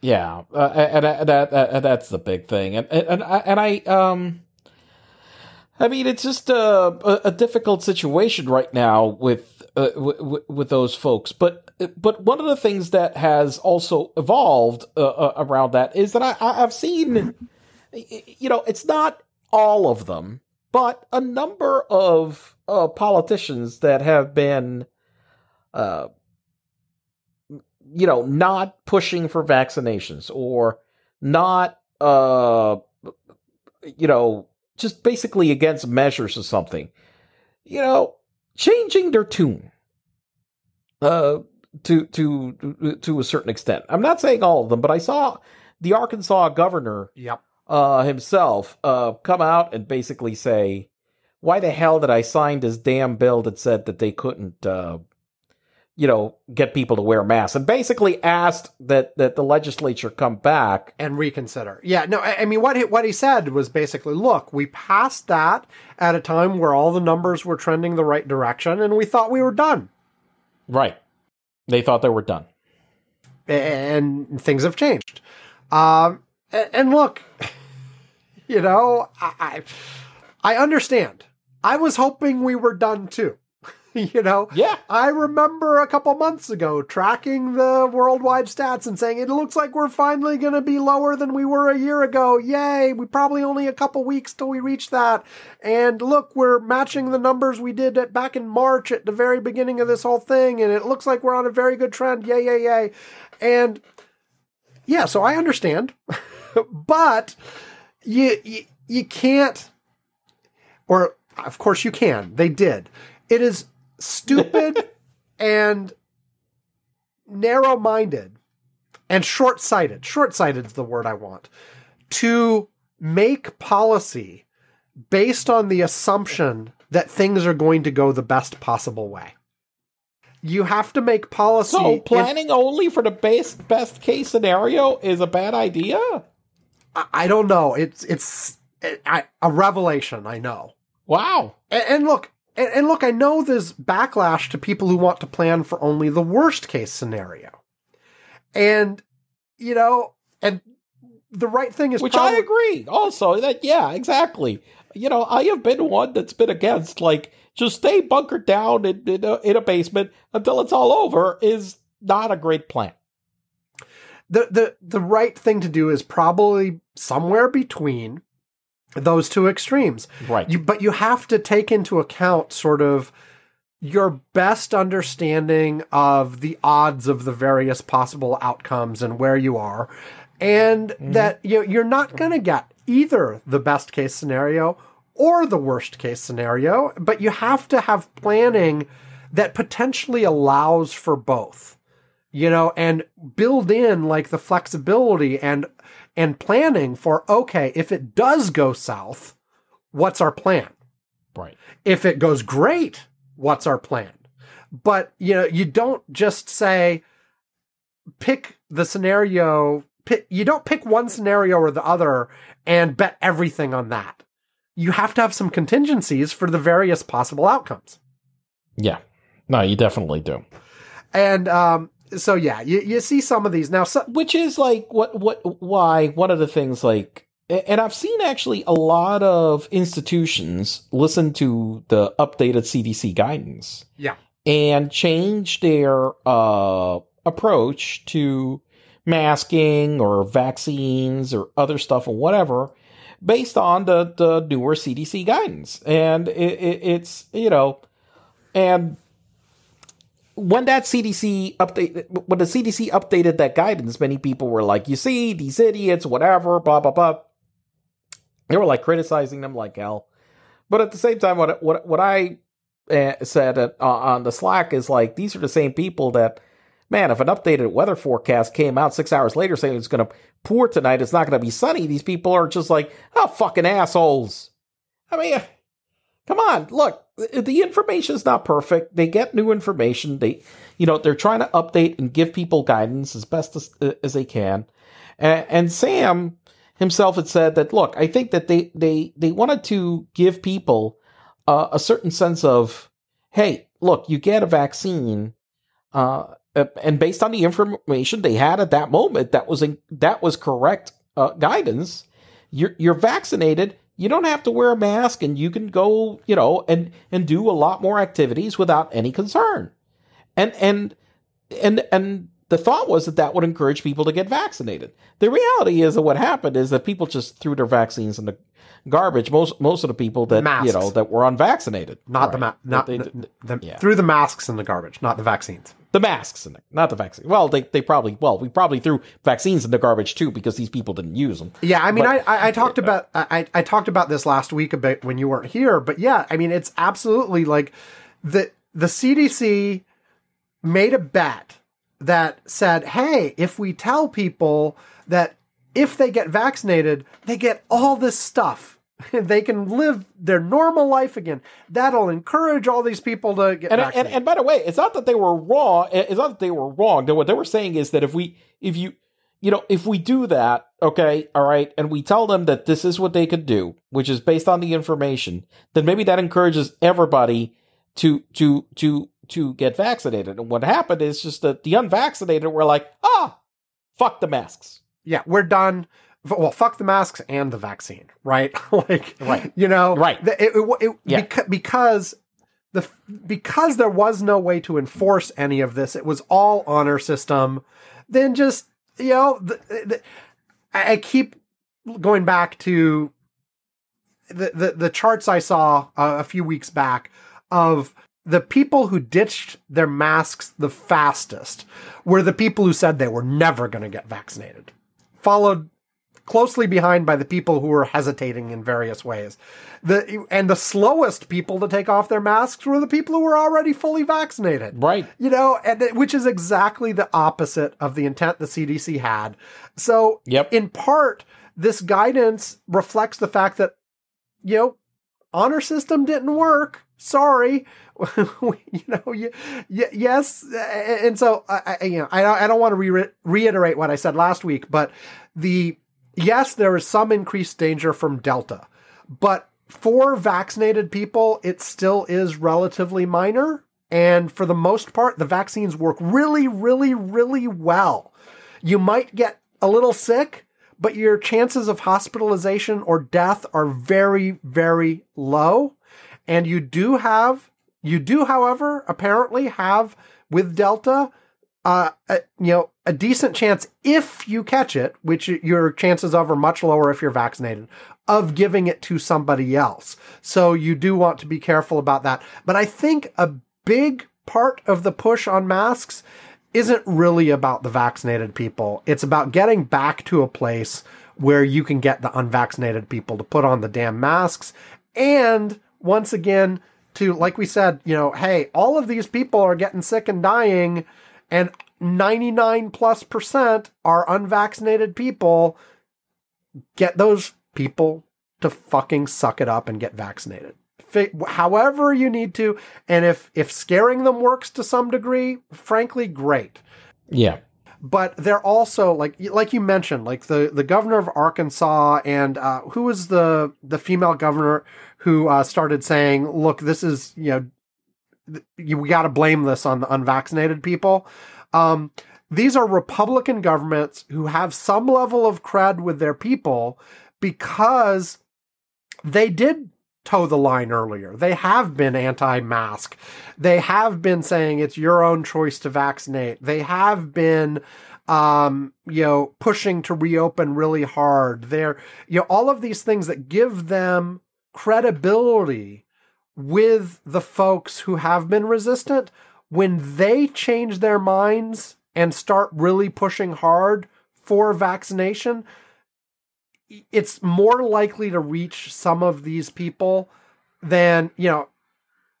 Yeah, uh, and, and, that, that that's the big thing, and and and I, and um, I mean, it's just a a, a difficult situation right now with uh, w- with those folks. But but one of the things that has also evolved uh, uh, around that is that I I've seen, you know, it's not all of them, but a number of uh, politicians that have been, uh, you know, not pushing for vaccinations or not, uh, you know, just basically against measures or something, you know, changing their tune, uh, to to to a certain extent. I'm not saying all of them, but I saw the Arkansas governor yep. uh, himself uh, come out and basically say, "Why the hell did I sign this damn bill that said that they couldn't, uh, you know, get people to wear masks?" And basically asked that that the legislature come back. and reconsider. Yeah, no, I, I mean what he, what he said was basically, look, we passed that at a time where all the numbers were trending the right direction, and we thought we were done, Right. They thought they were done. and things have changed. Um, and look, [laughs] you know, I, I I understand. I was hoping we were done too. [laughs] you know, Yeah. I remember a couple months ago tracking the worldwide stats and saying it looks like we're finally going to be lower than we were a year ago. Yay! We probably only a couple weeks till we reach that. And look, we're matching the numbers we did at, back in March at the very beginning of this whole thing, and it looks like we're on a very good trend. Yay! Yay! Yay! And yeah, so I understand, [laughs] but you, you you can't, or of course you can. They did. It is stupid [laughs] and narrow minded and short sighted. Short sighted is the word I want to make policy based on the assumption that things are going to go the best possible way. You have to make policy. So in- planning only for the best best case scenario is a bad idea. I- I don't know. It's it's a, a revelation. I know. Wow. And, and look, and, and look, I know there's backlash to people who want to plan for only the worst case scenario. And, you know, and the right thing is to Which probably, I agree. Also, that yeah, exactly. You know, I have been one that's been against like just stay bunkered down in in a, in a basement until it's all over is not a great plan. the, the the right thing to do is probably somewhere between those two extremes. Right. You, but you have to take into account sort of your best understanding of the odds of the various possible outcomes and where you are, and mm-hmm. that you you're not going to get either the best case scenario or the worst case scenario, but you have to have planning that potentially allows for both you know, and build in like the flexibility and and planning for okay, if it does go south, what's our plan? right. If it goes great, what's our plan? But you know, you don't just say pick the scenario. Pick, you don't pick one scenario or the other and bet everything on that. You have to have some contingencies for the various possible outcomes. Yeah. No, you definitely do. And um, so, yeah, you, you see some of these now. So, Which is like what what why one of the things like and I've seen actually a lot of institutions listen to the updated CDC guidance. Yeah. And change their uh approach to masking or vaccines or other stuff or whatever based on the, the newer CDC guidance. And it, it, it's, you know, and when that CDC update, when the CDC updated that guidance, many people were like, "You see, these idiots, whatever, blah blah blah." They were like criticizing them like hell, but at the same time, what what what I uh, said at, uh, on the Slack is like, these are the same people that, man, if an updated weather forecast came out six hours later saying it's going to pour tonight, it's not going to be sunny. These people are just like, oh, fucking assholes. I mean, come on, look, the information is not perfect. They get new information. They, you know, they're trying to update and give people guidance as best as, as they can. And, and Sam himself had said that, look, I think that they, they, they wanted to give people uh, a certain sense of, hey, look, you get a vaccine, uh, and based on the information they had at that moment, that was in, that was correct uh, guidance. You're you're vaccinated you don't have to wear a mask and you can go, you know, and and do a lot more activities without any concern. And and and and the thought was that that would encourage people to get vaccinated. The reality is that what happened is that people just threw their vaccines in the garbage. Most most of the people that masks. you know that were unvaccinated, not right. the ma- not they, the, the, yeah. threw the masks in the garbage, not the vaccines the masks and not the vaccine. Well, they, they probably well we probably threw vaccines in the garbage too because these people didn't use them. Yeah, I mean, but, I, I, I talked about I I talked about this last week a bit when you weren't here, but yeah, I mean, it's absolutely like the the CDC made a bet that said, hey, if we tell people that if they get vaccinated, they get all this stuff [laughs] they can live their normal life again. That'll encourage all these people to get and, vaccinated. And, and by the way, it's not that they were wrong. It's not that they were wrong. What they were saying is that if we, if you, you know, if we do that, okay, all right, and we tell them that this is what they could do, which is based on the information, then maybe that encourages everybody to to to to get vaccinated. And what happened is just that the unvaccinated were like, ah, fuck the masks. Yeah, we're done well, fuck the masks and the vaccine, right? [laughs] like, right, you know, right? The, it, it, it, yeah. Beca- because the because there was no way to enforce any of this, it was all honor system. Then just you know, the, the, I keep going back to the the, the charts I saw uh, a few weeks back of the people who ditched their masks the fastest were the people who said they were never going to get vaccinated, followed closely behind by the people who were hesitating in various ways. The and the slowest people to take off their masks were the people who were already fully vaccinated. Right. You know, and which is exactly the opposite of the intent the CDC had. So, yep. in part, this guidance reflects the fact that you know, honor system didn't work. Sorry. [laughs] you know, you, you, yes, and so I, you know, I, I don't want to re- reiterate what I said last week, but the yes, there is some increased danger from Delta, but for vaccinated people, it still is relatively minor. And for the most part, the vaccines work really, really, really well. You might get a little sick, but your chances of hospitalization or death are very, very low. And you do have, you do, however, apparently have with Delta, uh, you know, a decent chance if you catch it, which your chances of are much lower if you're vaccinated, of giving it to somebody else. So you do want to be careful about that. But I think a big part of the push on masks isn't really about the vaccinated people. It's about getting back to a place where you can get the unvaccinated people to put on the damn masks. And once again, to, like we said, you know, hey, all of these people are getting sick and dying and 99 plus percent are unvaccinated people. Get those people to fucking suck it up and get vaccinated. However you need to, and if if scaring them works to some degree, frankly, great. Yeah. But they're also like like you mentioned, like the the governor of Arkansas and uh, who was the the female governor who uh, started saying, "Look, this is you know you, we got to blame this on the unvaccinated people. Um, these are Republican governments who have some level of cred with their people because they did toe the line earlier. They have been anti mask. They have been saying it's your own choice to vaccinate. They have been, um, you know, pushing to reopen really hard. They're, you know, all of these things that give them credibility with the folks who have been resistant when they change their minds and start really pushing hard for vaccination it's more likely to reach some of these people than you know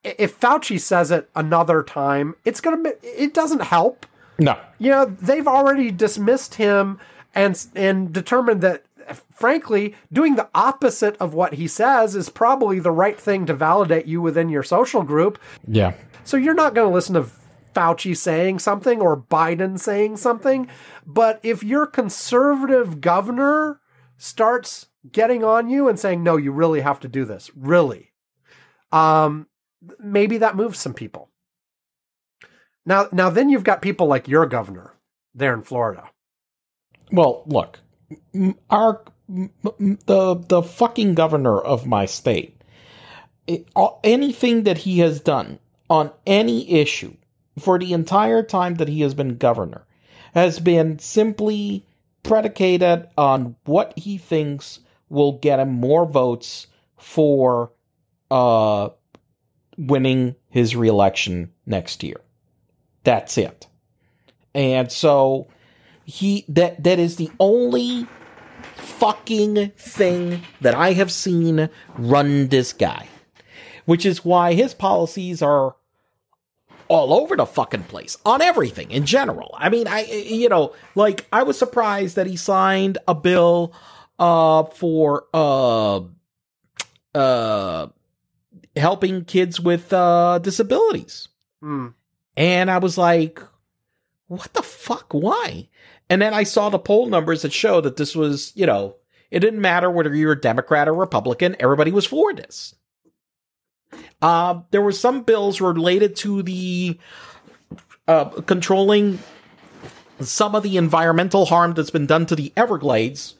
if Fauci says it another time it's going to it doesn't help No. you know they've already dismissed him and and determined that frankly doing the opposite of what he says is probably the right thing to validate you within your social group. Yeah. so you're not going to listen to Fauci saying something or Biden saying something but if your conservative governor starts getting on you and saying no you really have to do this really um maybe that moves some people. Now now then you've got people like your governor there in Florida. Well, look, our the the fucking governor of my state, it, anything that he has done on any issue for the entire time that he has been governor has been simply predicated on what he thinks will get him more votes for uh winning his reelection next year. That's it. And so he that that is the only fucking thing that I have seen run this guy. Which is why his policies are all over the fucking place on everything in general. I mean, I you know, like I was surprised that he signed a bill uh for uh uh helping kids with uh disabilities. Hmm. And I was like, what the fuck? Why? And then I saw the poll numbers that show that this was, you know, it didn't matter whether you were Democrat or Republican, everybody was for this. Uh, there were some bills related to the uh, controlling some of the environmental harm that's been done to the Everglades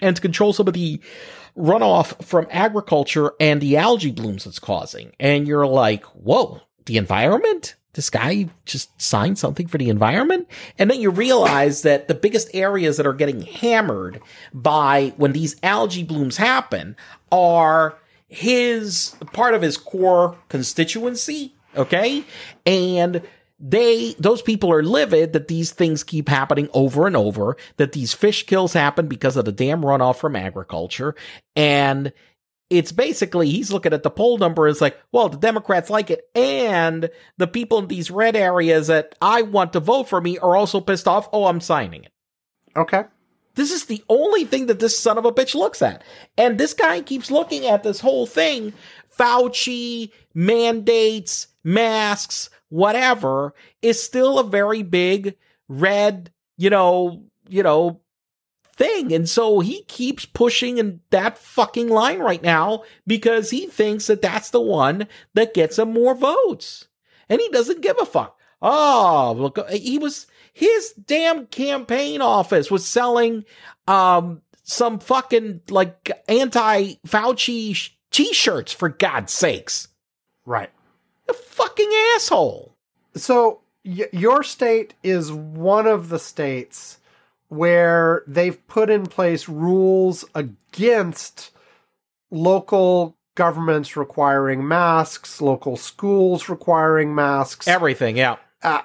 and to control some of the runoff from agriculture and the algae blooms it's causing. And you're like, whoa, the environment? This guy just signed something for the environment? And then you realize that the biggest areas that are getting hammered by when these algae blooms happen are his part of his core constituency. Okay. And they those people are livid that these things keep happening over and over that these fish kills happen because of the damn runoff from agriculture and it's basically he's looking at the poll number it's like well the democrats like it and the people in these red areas that i want to vote for me are also pissed off. Oh i'm signing it. Okay. This is the only thing that this son of a bitch looks at. And this guy keeps looking at this whole thing Fauci, mandates, masks, whatever, is still a very big red, you know, you know, thing. And so he keeps pushing in that fucking line right now because he thinks that that's the one that gets him more votes. And he doesn't give a fuck. Oh, look, he was his damn campaign office was selling um some fucking like anti Fauci t-shirts for God's sakes. right A fucking asshole. so y- your state is one of the states where they've put in place rules against local governments requiring masks, local schools requiring masks. Everything, yeah. Uh,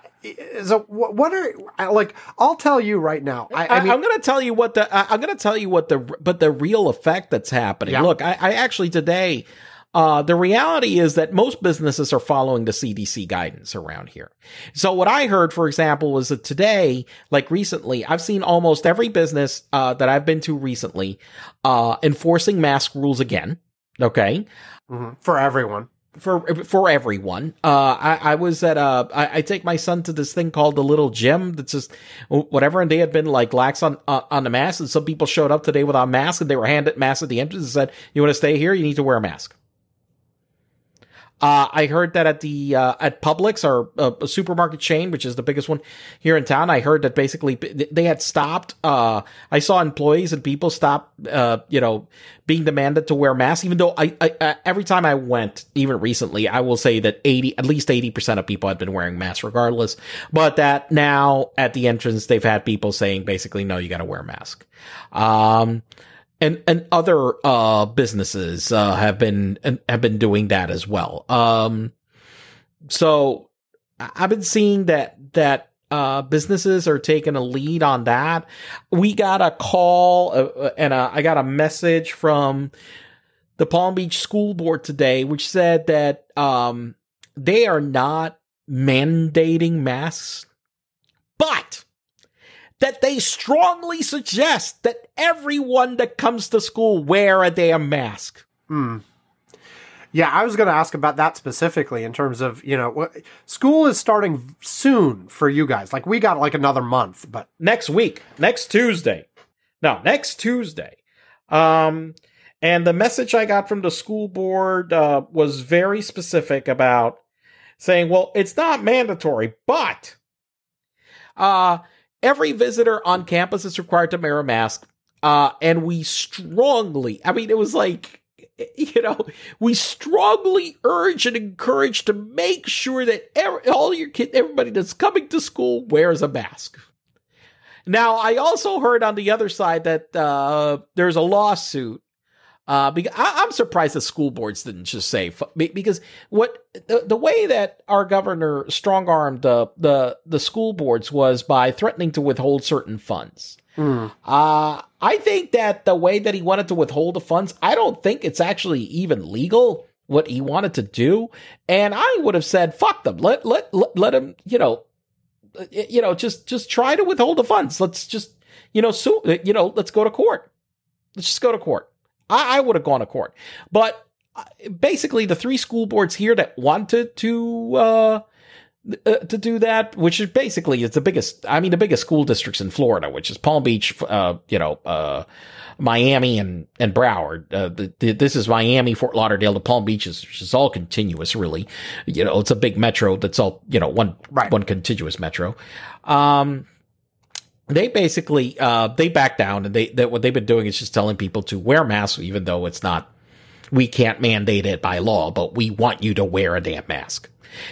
so what are like? I'll tell you right now. I, I, mean, am going to tell you what the I- I'm going to tell you what the but the real effect that's happening. Yeah. Look, I, I actually today uh, the reality is that most businesses are following the CDC guidance around here. So what I heard, for example, was that today, like recently, I've seen almost every business uh, that I've been to recently uh, enforcing mask rules again. Okay, mhm, for everyone. for for everyone. Uh, I, I was at a. I, I take my son to this thing called the Little Gym. That's just whatever, and they had been like lax on uh, on the mask, and some people showed up today without masks, and they were handed masks at the entrance and said, "You want to stay here? You need to wear a mask." Uh, I heard that at the uh, at Publix or uh, a supermarket chain, which is the biggest one here in town. I heard that basically they had stopped. Uh, I saw employees and people stop, uh, you know, being demanded to wear masks. Even though I, I every time I went, even recently, I will say that eighty, at least eighty percent of people had been wearing masks regardless. But that now at the entrance, they've had people saying basically, no, you got to wear a mask. Um, and and other uh businesses uh have been have been doing that as well. Um so I've been seeing that that uh businesses are taking a lead on that. We got a call uh, uh, and uh, I got a message from the Palm Beach School Board today which said that um they are not mandating masks but that they strongly suggest that everyone that comes to school wear a damn mask. Hmm. Yeah, I was going to ask about that specifically in terms of, you know, school is starting soon for you guys. Like we got like another month, but Next week, next Tuesday. No, next Tuesday. Um, and the message I got from the school board uh, was very specific about saying, well, it's not mandatory, but uh, every visitor on campus is required to wear a mask. Uh, and we strongly, I mean, it was like, [laughs] you know, we strongly urge and encourage to make sure that every, all your kids, everybody that's coming to school wears a mask. Now, I also heard on the other side that uh, there's a lawsuit. Uh, because I, I'm surprised the school boards didn't just say because what the, the way that our governor strong armed the, the the school boards was by threatening to withhold certain funds. mm, Uh, I think that the way that he wanted to withhold the funds, I don't think it's actually even legal what he wanted to do. And I would have said, fuck them. Let, let, let, let him, you know, uh, you know, just, just try to withhold the funds. Let's just, you know, sue, uh, you know, let's go to court. Let's just go to court. I, I would have gone to court, but uh, basically the three school boards here that wanted to, uh, uh, to do that, which is basically it's the biggest. I mean, the biggest school districts in Florida, which is Palm Beach, uh, you know, uh, Miami and and Broward. Uh, the, the, this is Miami, Fort Lauderdale, the Palm Beaches, which is all continuous, really. You know, it's a big metro that's all you know one Right. one contiguous metro. Um, they basically uh they back down and they that what they've been doing is just telling people to wear masks, even though it's not we can't mandate it by law, but we want you to wear a damn mask.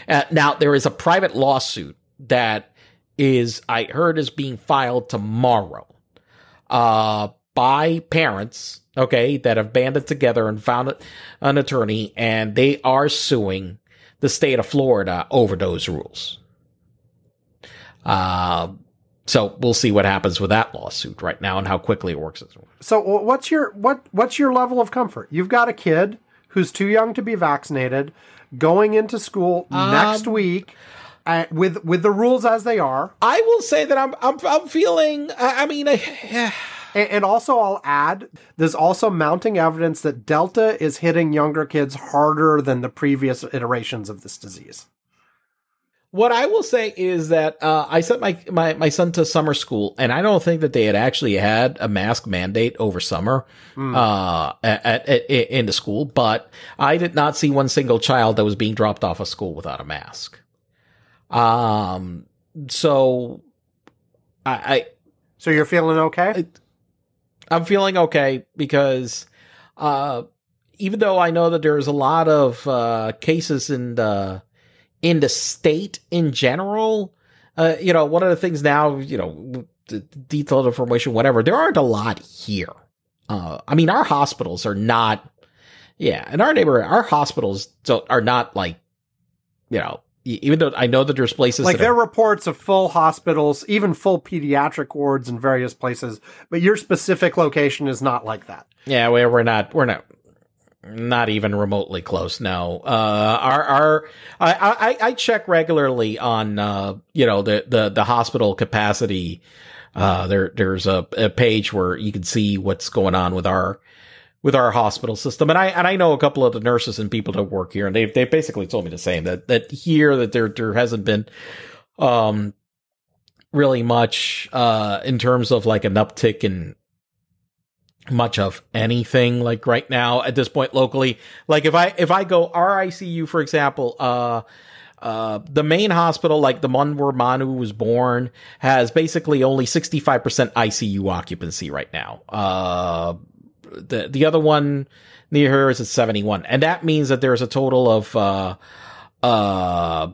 Uh, now, there is a private lawsuit that is, I heard, is being filed tomorrow uh, by parents, okay, that have banded together and found an attorney, and they are suing the state of Florida over those rules. Uh, so we'll see what happens with that lawsuit right now and how quickly it works. So what's your what what's your level of comfort? You've got a kid who's too young to be vaccinated, going into school next week, uh, with with the rules as they are. I will say that I'm I'm I'm feeling. I, I mean, I, And, and also, I'll add, there's also mounting evidence that Delta is hitting younger kids harder than the previous iterations of this disease. What I will say is that uh, I sent my, my my son to summer school, and I don't think that they had actually had a mask mandate over summer uh, at, at, at in the school. But I did not see one single child that was being dropped off of school without a mask. Um, so I, I So you're feeling okay? I'm feeling okay because uh, even though I know that there's a lot of uh, cases in the in the state in general, uh, you know, one of the things now, you know, detailed information, whatever, there aren't a lot here. Uh, I mean, our hospitals are not, yeah, in our neighborhood, our hospitals don't, are not like, you know, even though I know that there's places like there are- reports of full hospitals, even full pediatric wards in various places, but your specific location is not like that. Yeah, we're not we're not not even remotely close. No, uh, our our I, I I check regularly on uh you know the the the hospital capacity. Uh, there there's a, a page where you can see what's going on with our with our hospital system, and I and I know a couple of the nurses and people that work here, and they they basically told me the same that that here that there there hasn't been um really much uh in terms of like an uptick in much of anything like right now at this point locally. Like if i if i go ricu for example uh uh the main hospital like the one where manu was born has basically only 65% icu occupancy right now. Uh the the other one near her is at 71 and that means that there's a total of uh uh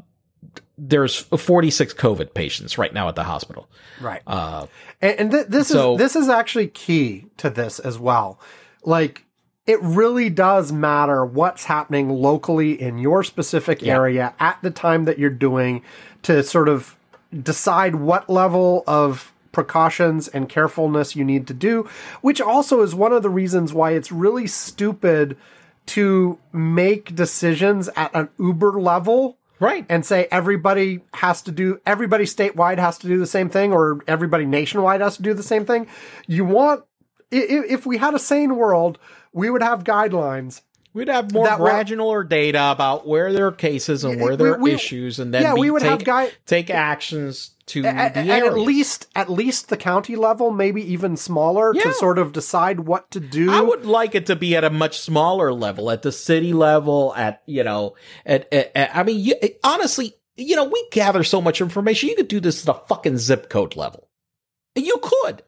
there's 46 COVID patients right now at the hospital. Right. Uh, And, and th- this So- is this is actually key to this as well. Like it really does matter what's happening locally in your specific Yeah. area at the time that you're doing to sort of decide what level of precautions and carefulness you need to do, which also is one of the reasons why it's really stupid to make decisions at an Uber level right. and say everybody has to do everybody statewide has to do the same thing or everybody nationwide has to do the same thing you want if we had a sane world we would have guidelines We'd have more granular data about where there are cases and where there we- are issues, and then yeah, be- we would take, have guy- take actions to A- the a- at least at least the county level maybe even smaller Yeah. to sort of decide what to do I would like it to be at a much smaller level, at the city level, at you know, at, at, at- I mean, you, honestly, you know, we gather so much information. You could do this at a fucking zip code level. You could.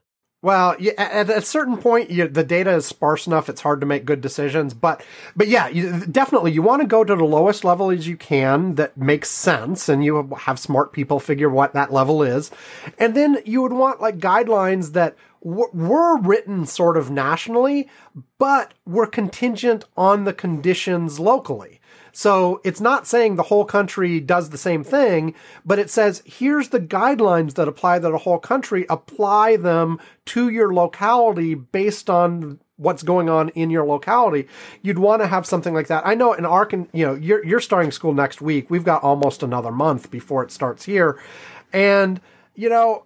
Well, yeah, at a certain point, you, the data is sparse enough; it's hard to make good decisions. But, but yeah, you, definitely, you want to go to the lowest level as you can that makes sense, and you have smart people figure what that level is, and then you would want like guidelines that w- were written sort of nationally, but were contingent on the conditions locally. So it's not saying the whole country does the same thing, but it says here's the guidelines that apply to the whole country. Apply them to your locality based on what's going on in your locality. You'd want to have something like that. I know in Arkan, you know, you're you're starting school next week. We've got almost another month before it starts here, and you know,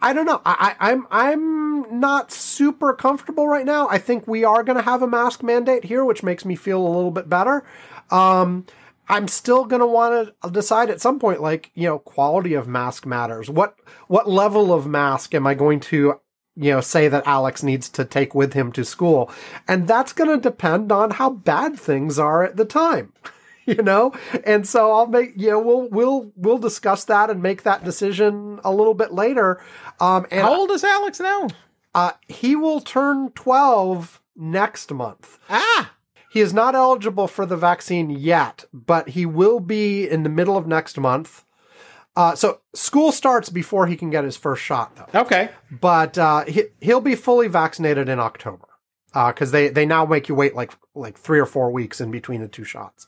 I don't know. I, I, I'm I'm not super comfortable right now. I think we are going to have a mask mandate here, which makes me feel a little bit better. Um, I'm still going to want to decide at some point, like you know, quality of mask matters. What what level of mask am I going to you know say that Alex needs to take with him to school, and that's going to depend on how bad things are at the time [laughs] [laughs] you know and so i'll make you know we'll we'll we'll discuss that and make that decision a little bit later um and How old is Alex now? uh he will turn 12 next month Ah, he is not eligible for the vaccine yet but he will be in the middle of next month uh, so school starts before he can get his first shot though okay. but uh, he, he'll be fully vaccinated in October because they they now make you wait like like three or four weeks in between the two shots.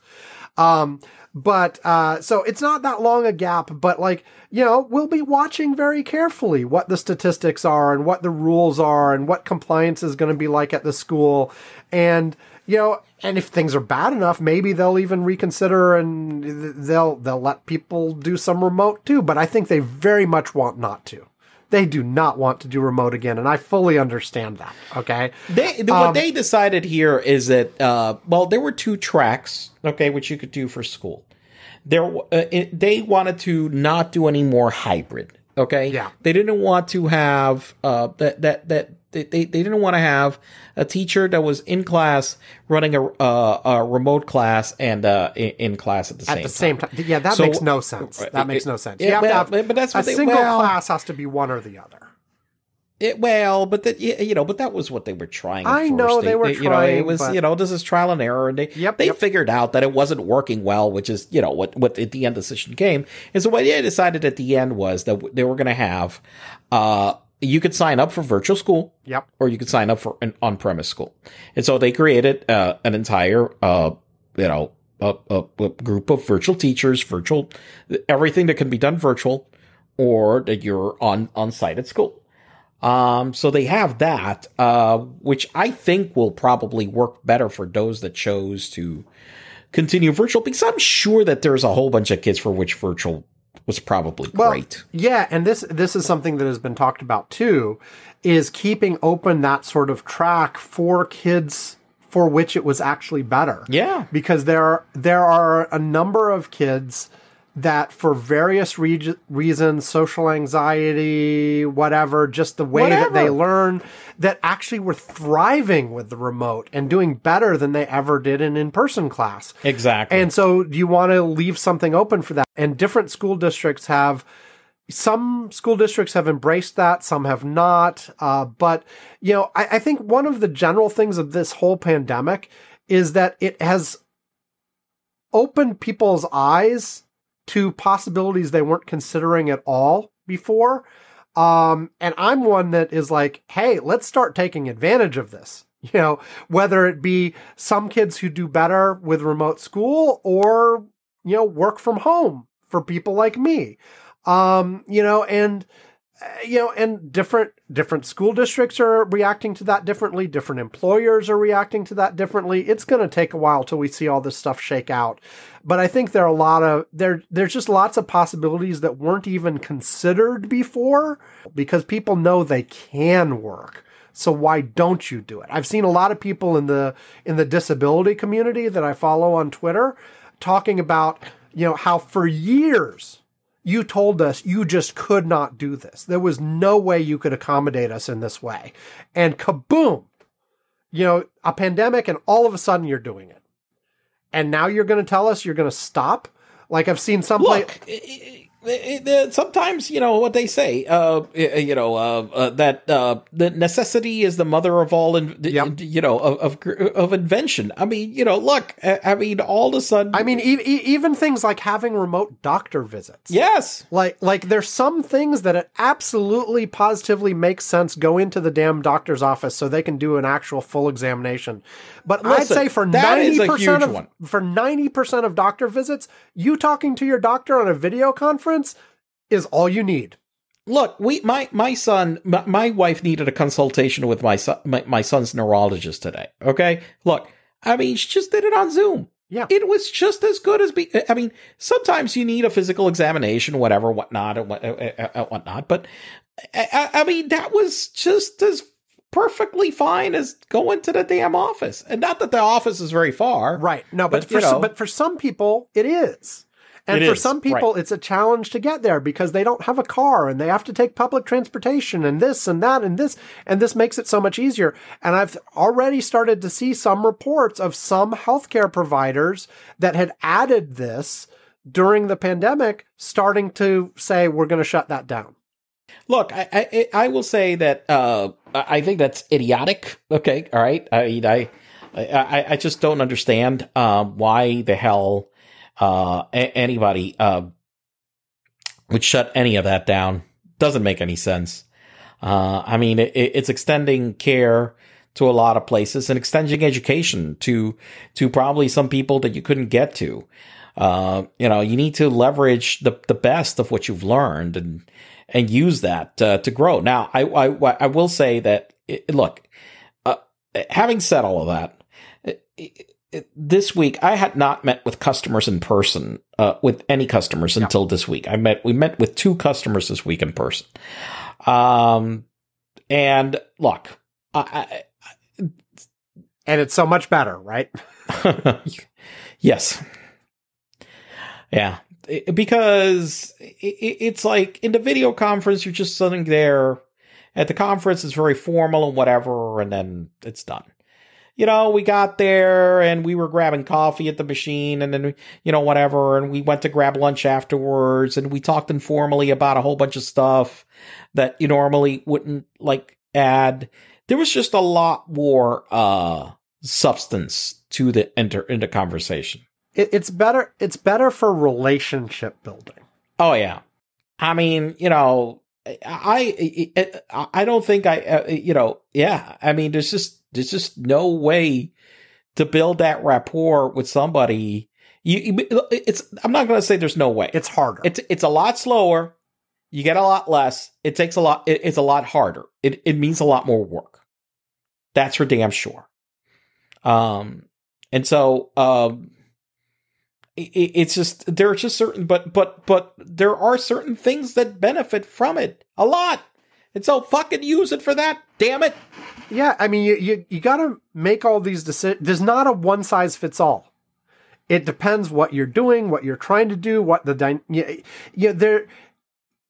Um, but uh, so it's not that long a gap, but like you know, we'll be watching very carefully what the statistics are and what the rules are and what compliance is going to be like at the school, and you know, and if things are bad enough, maybe they'll even reconsider and they'll they'll let people do some remote too. But I think they very much want not to. They do not want to do remote again, and I fully understand that. Okay. They the- Um, what they decided here is that uh, well, there were two tracks, okay, which you could do for school. There, uh, it, they wanted to not do any more hybrid. Okay, Yeah. they didn't want to have uh, that that that they, they, they didn't want to have a teacher that was in class running a uh, a remote class and uh, in, in class at the At same the same time, yeah, that So- makes no sense. That makes no sense. You Yeah, have to well, but that's a they- single well- class has to be one or the other. It, well, but that you know, but that was what they were trying. at I first. know they were you know, trying, it was but- you know this is trial and error, and they Yep, they yep. figured out that it wasn't working well, which is you know what what at the end decision came. And so what they decided at the end was that they were going to have uh you could sign up for virtual school, Yep. or you could sign up for an on premise school, and so they created uh, an entire uh you know a, a, a group of virtual teachers, virtual everything that can be done virtual, or that you're on on site at school. Um, so they have that, uh, which I think will probably work better for those that chose to continue virtual because I'm sure that there's a whole bunch of kids for which virtual was probably Well, great. Yeah, and this this is something that has been talked about too, is keeping open that sort of track for kids for which it was actually better. Yeah. because there are, there are a number of kids that for various reg- reasons social anxiety whatever just the way that they learn that actually were thriving with the remote and doing better than they ever did in in-person class Exactly. and so you want to leave something open for that. And different school districts have some school districts have embraced that, some have not. Uh, but you know, I, I think one of the general things of this whole pandemic is that it has opened people's eyes to possibilities they weren't considering at all before. Um, and I'm one that is like, hey, let's start taking advantage of this. [laughs] You know, whether it be some kids who do better with remote school or, you know, work from home for people like me. Um, you know, and, Uh, you know, and different different school districts are reacting to that differently. Different employers are reacting to that differently. It's going to take a while till we see all this stuff shake out. But I think there are a lot of there. There's just lots of possibilities that weren't even considered before because people know they can work. So why don't you do it? I've seen a lot of people in the in the disability community that I follow on Twitter talking about you know how for years you told us you just could not do this. There was no way you could accommodate us in this way. And kaboom, you know, a pandemic, and all of a sudden you're doing it. And now you're going to tell us you're going to stop? Like I've seen some Look, it, it, sometimes you know what they say uh, you know uh, uh, that uh, the necessity is the mother of all in, yep. you know of, of, of invention i mean you know look i mean all of a sudden i mean e- e- even things like having remote doctor visits yes like like there's some things that it absolutely positively makes sense go into the damn doctor's office so they can do an actual full examination but Listen, i'd say for 90% of one. for 90% of doctor visits you talking to your doctor on a video conference is all you need. Look, we my my son my, my wife needed a consultation with my son my, my son's neurologist today. Okay, look, I mean she just did it on Zoom. Yeah, it was just as good as be. I mean, sometimes you need a physical examination, whatever, whatnot, and what, uh, uh, uh, whatnot. But I, I mean, that was just as perfectly fine as going to the damn office. And not that the office is very far, right? No, but, but for some, but for some people, it is. And it for is, some people, right. it's a challenge to get there because they don't have a car and they have to take public transportation and this and that and this. And this makes it so much easier. And I've already started to see some reports of some healthcare providers that had added this during the pandemic, starting to say, we're going to shut that down. Look, I, I, I will say that uh, I think that's idiotic. Okay, all right. I I I, I just don't understand uh, why the hell uh, a- anybody uh, would shut any of that down. Doesn't make any sense. Uh, I mean, it, it's extending care to a lot of places and extending education to to probably some people that you couldn't get to. Uh, you know, you need to leverage the the best of what you've learned and and use that uh, to grow. Now, I, I I will say that it, look, uh, having said all of that, this week I had not met with customers in person, uh, with any customers until this week. I met, we met with two customers this week in person. Um, and look, I, I, and it's so much better, right? [laughs] yes. Yeah. because it's like in the video conference, you're just sitting there at the conference, it's very formal and whatever, and then it's done you know, we got there and we were grabbing coffee at the machine and then, you know, whatever. And we went to grab lunch afterwards and we talked informally about a whole bunch of stuff that you normally wouldn't like add. There was just a lot more, uh, substance to the enter into conversation. It, it's better. It's better for relationship building. Oh yeah. I mean, you know, I, I, I don't think I, uh, you know, yeah. I mean, there's just, there's just no way to build that rapport with somebody. You, it's. I'm not going to say there's no way. It's harder. It's it's a lot slower. You get a lot less. It takes a lot. It, it's a lot harder. It it means a lot more work. That's for damn sure. Um, and so um, it, it's just there are just certain, but but but there are certain things that benefit from it a lot. And so fucking use it for that. Damn it. Yeah, I mean, you you, you got to make all these decisions. There's not a one size fits all. It depends what you're doing, what you're trying to do, what the dy- yeah, yeah there.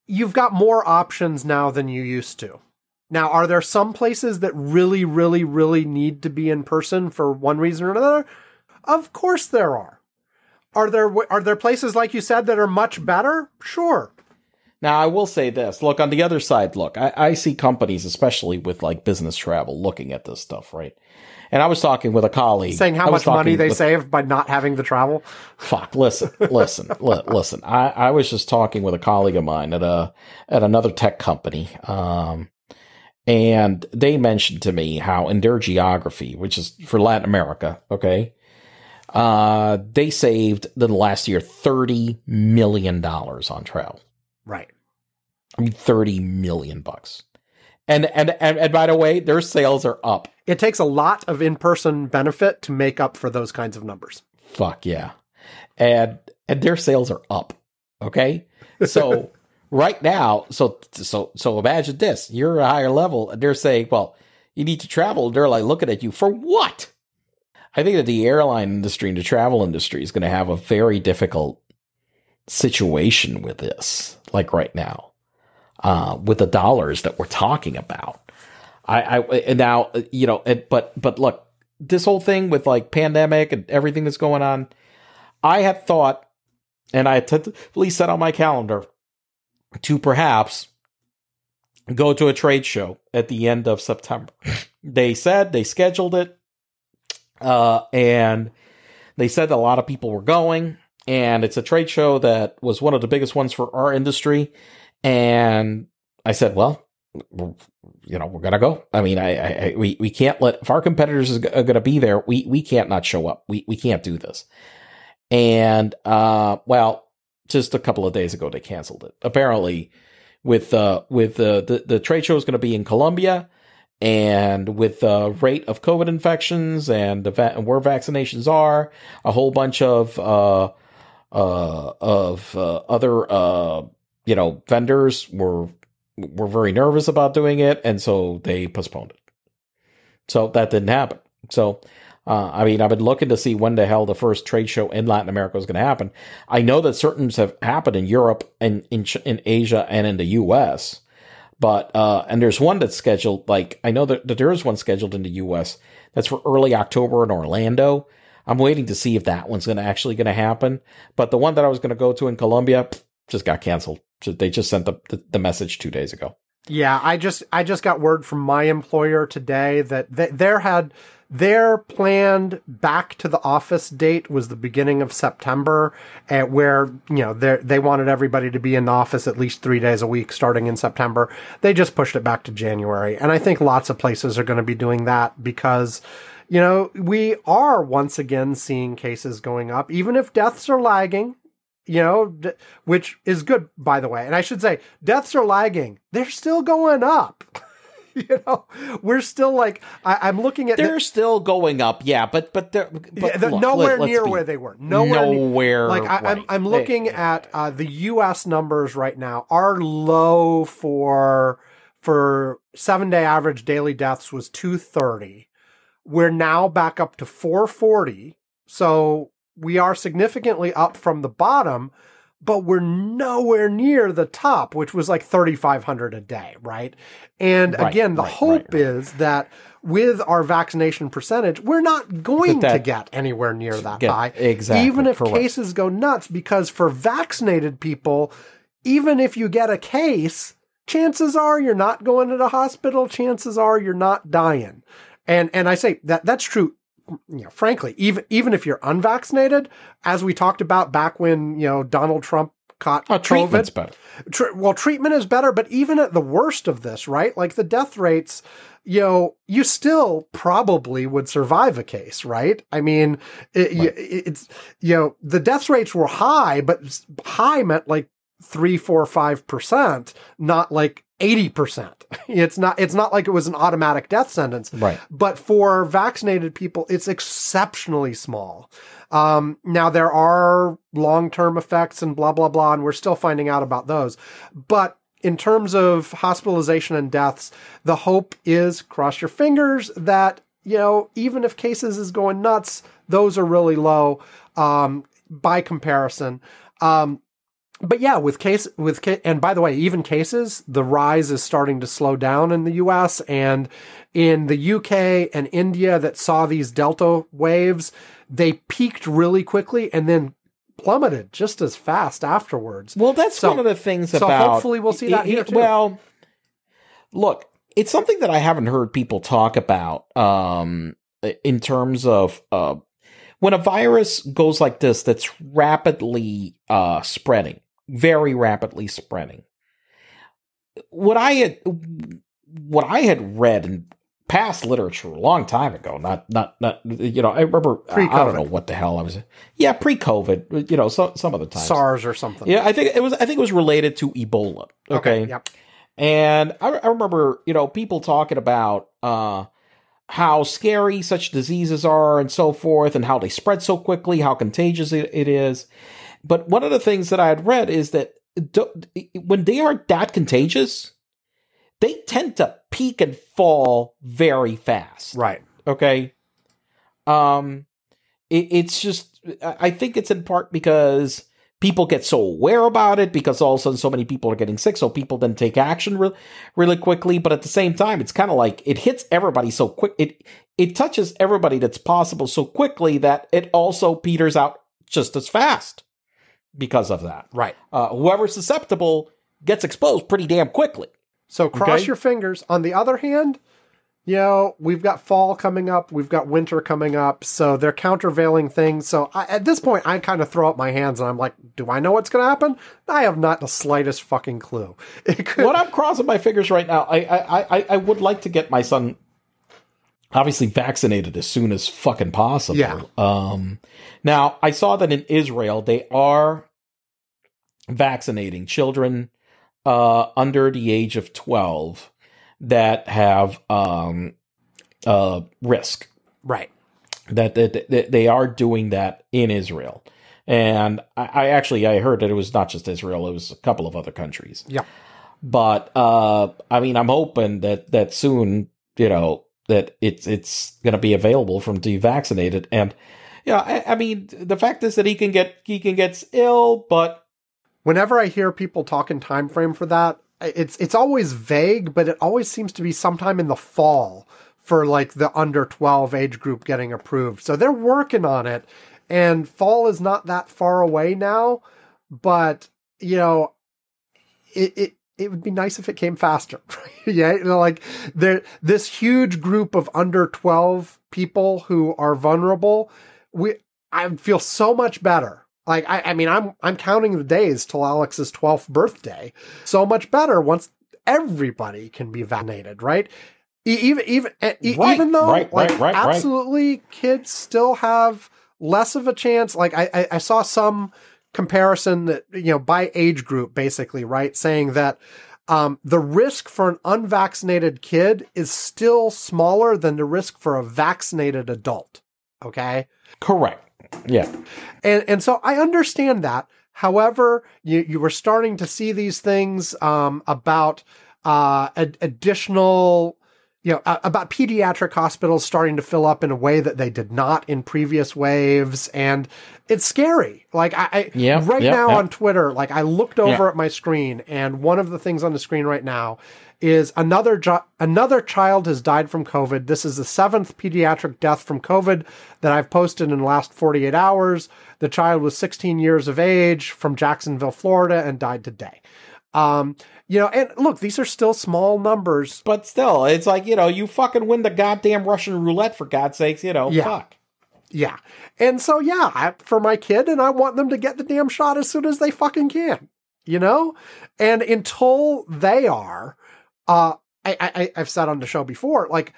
You've got more options now than you used to. Now, are there some places that really, really, really need to be in person for one reason or another? Of course there are. Are there are there places like you said that are much better? Sure. Now, I will say this. Look, on the other side, look, I, I see companies, especially with like business travel, looking at this stuff, right? And I was talking with a colleague. Saying how much money they with- saved by not having the travel. Fuck, listen, listen, [laughs] li- listen. I, I was just talking with a colleague of mine at a at another tech company, um, and they mentioned to me how in their geography, which is for Latin America, okay, uh, they saved in the last year thirty million dollars on travel. Right. I mean, thirty million bucks. And, and and and by the way, their sales are up. It takes a lot of in-person benefit to make up for those kinds of numbers. Fuck yeah. And and their sales are up. Okay? So [laughs] right now, so so so imagine this. You're a higher level and they're saying, well, you need to travel. They're like looking at you for what? I think that the airline industry and the travel industry is going to have a very difficult situation with this, like right now, uh, with the dollars that we're talking about. I, I and now you know, and, but but look, this whole thing with like pandemic and everything that's going on, I had thought, and I had tentatively set on my calendar to perhaps go to a trade show at the end of September. They said they scheduled it, uh, and they said a lot of people were going, and it's a trade show that was one of the biggest ones for our industry. And I said, well, you know, we're gonna go. I mean, I, I, we, we can't let if our competitors are gonna be there. We, we can't not show up. We, we can't do this. And uh, well, just a couple of days ago they canceled it. Apparently, with uh, with uh, the the trade show is going to be in Colombia, and with the rate of COVID infections and the va- and where vaccinations are, a whole bunch of uh, uh, of uh, other uh, you know vendors were were very nervous about doing it, and so they postponed it. So that didn't happen. So. Uh, I mean, I've been looking to see when the hell the first trade show in Latin America is going to happen. I know that certain have happened in Europe and in in Asia and in the U.S. But uh, and there's one that's scheduled. Like I know that, that there is one scheduled in the U.S. that's for early October in Orlando. I'm waiting to see if that one's going to actually going to happen. But the one that I was going to go to in Colombia just got canceled. They just sent the, the the message two days ago. Yeah, I just I just got word from my employer today that th- there had their planned back to the office date was the beginning of September, at where you know they they wanted everybody to be in the office at least three days a week starting in September. They just pushed it back to January, and I think lots of places are going to be doing that because. You know, we are once again seeing cases going up, even if deaths are lagging you know, d- which is good, by the way. And I should say, deaths are lagging. They're still going up. [laughs] you know, we're still like, I, I'm looking at They're still going up, yeah, but but they're but yeah, the- look, nowhere let- near be- where they were. Nowhere, near- nowhere. like I, I'm. I'm They- looking at uh, the U.S. numbers right now. Our low for for seven day average daily deaths was 230. We're now back up to 440. So we are significantly up from the bottom, but we're nowhere near the top, which was like 3,500 a day, right? And Right, again, the right, hope right, is that with our vaccination percentage, we're not going That- to get anywhere near that Get- high. exactly, Even if correct. cases go nuts, because for vaccinated people, even if you get a case, chances are you're not going to the hospital. Chances are you're not dying. And and I say that that's true. You know, frankly, even even if you're unvaccinated, as we talked about back when you know Donald Trump caught Oh, COVID, treatment's better. Tr- well, treatment is better, but even at the worst of this, right? Like the death rates, you know, you still probably would survive a case, right? I mean, it, y- it's, you know, the death rates were high, but high meant like three, four, five percent, not like 80%. [laughs] It's not, it's not like it was an automatic death sentence. Right. But for vaccinated people, it's exceptionally small. Um, now there are long-term effects and blah, blah, blah, and we're still finding out about those. But in terms of hospitalization and deaths, the hope is cross your fingers that, you know, even if cases is going nuts, those are really low, um, by comparison. Um, but yeah, with case with and by the way, even cases, the rise is starting to slow down in the U.S. and in the UK and India that saw these delta waves. They peaked really quickly and then plummeted just as fast afterwards. Well, that's So- one of the things so about. hopefully we'll see that here, too. Well, look, it's something that I haven't heard people talk about um, in terms of uh, when a virus goes like this that's rapidly uh, spreading, very rapidly spreading. What I had, what I had read in past literature a long time ago, not not not you know, I remember I don't know what the hell I was. Yeah, pre-COVID, you know, so, some of the time. SARS or something. Yeah, I think it was. I think it was related to Ebola. Okay, Yep. and I, I remember, you know, people talking about uh, how scary such diseases are and so forth, and how they spread so quickly, how contagious it, it is. But one of the things that I had read is that when they are that contagious, they tend to peak and fall very fast. Right. okay? Um it, it's just i I think it's in part because people get so aware about it because all of a sudden so many people are getting sick so people then take action re- really quickly. But at the same time it's kind of like it hits everybody so quick it it touches everybody that's possible so quickly that it also peters out just as fast because of that Right. uh, whoever's susceptible gets exposed pretty damn quickly So cross Okay. your fingers. On the other hand, you know, we've got fall coming up, we've got winter coming up, so they're countervailing things. So I, at this point, I kind of throw up my hands and I'm like, do I know what's going to happen? I have not the slightest fucking clue. [laughs] It could, what I'm crossing my fingers right now, I, I, I, I would like to get my son obviously vaccinated as soon as fucking possible. Yeah. Um, now I saw that in Israel they are vaccinating children uh, under the age of 12 that have um, uh, risk. right. That, that, that they are doing that in Israel. And I, I actually I heard that it was not just Israel; it was a couple of other countries. Yeah. But uh, I mean, I'm hoping that that soon, you know, that it's it's going to be available from the vaccinated. And yeah, I, I mean, the fact is that he can get he can get ill, but Whenever I hear people talk in time frame for that, it's it's always vague, but it always seems to be sometime in the fall for like the under 12 age group getting approved. So they're working on it and fall is not that far away now, but you know, it it it would be nice if it came faster. [laughs] yeah, you know, like there this huge group of under 12 people who are vulnerable, we I feel so much better. Like I, I mean, I'm I'm counting the days till Alex's 12th birthday. So much better once everybody can be vaccinated, right? Even even Right, even though right, like right, right, right. absolutely kids still have less of a chance. Like I, I I saw some comparison that you know by age group basically right saying that um, the risk for an unvaccinated kid is still smaller than the risk for a vaccinated adult. Okay. correct. Yeah, And and so I understand that. However, you you were starting to see these things um, about uh, ad- additional, you know, uh, about pediatric hospitals starting to fill up in a way that they did not in previous waves, and it's scary. Like I, I Yeah, right yeah, now yeah. on Twitter, like I looked over at my screen, and one of the things on the screen right now is another jo- another child has died from COVID. This is the seventh pediatric death from COVID that I've posted in the last 48 hours. The child was 16 years of age from Jacksonville, Florida, and died today. Um, you know, and look, these are still small numbers. but still, it's like you know, you fucking win the goddamn Russian roulette for God's sakes. You know, Yeah. fuck. Yeah, and so yeah, I, for my kid, and I want them to get the damn shot as soon as they fucking can. You know, and until they are, uh, I, I I've said on the show before, like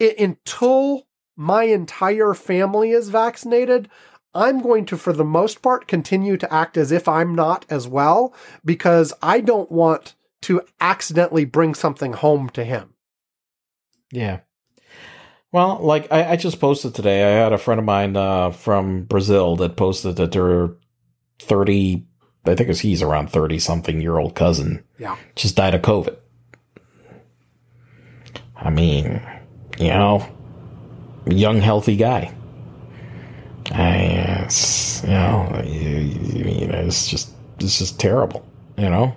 i- until my entire family is vaccinated, I'm going to, for the most part, continue to act as if I'm not as well because I don't want to accidentally bring something home to him. Yeah. Well, like I, I just posted today, I had a friend of mine uh, from Brazil that posted that their thirty, I think it's he's around thirty something year old cousin Yeah. just died of COVID. I mean, you know, young healthy guy. I, it's, you know, you, you, you know, it's just it's just terrible. You know.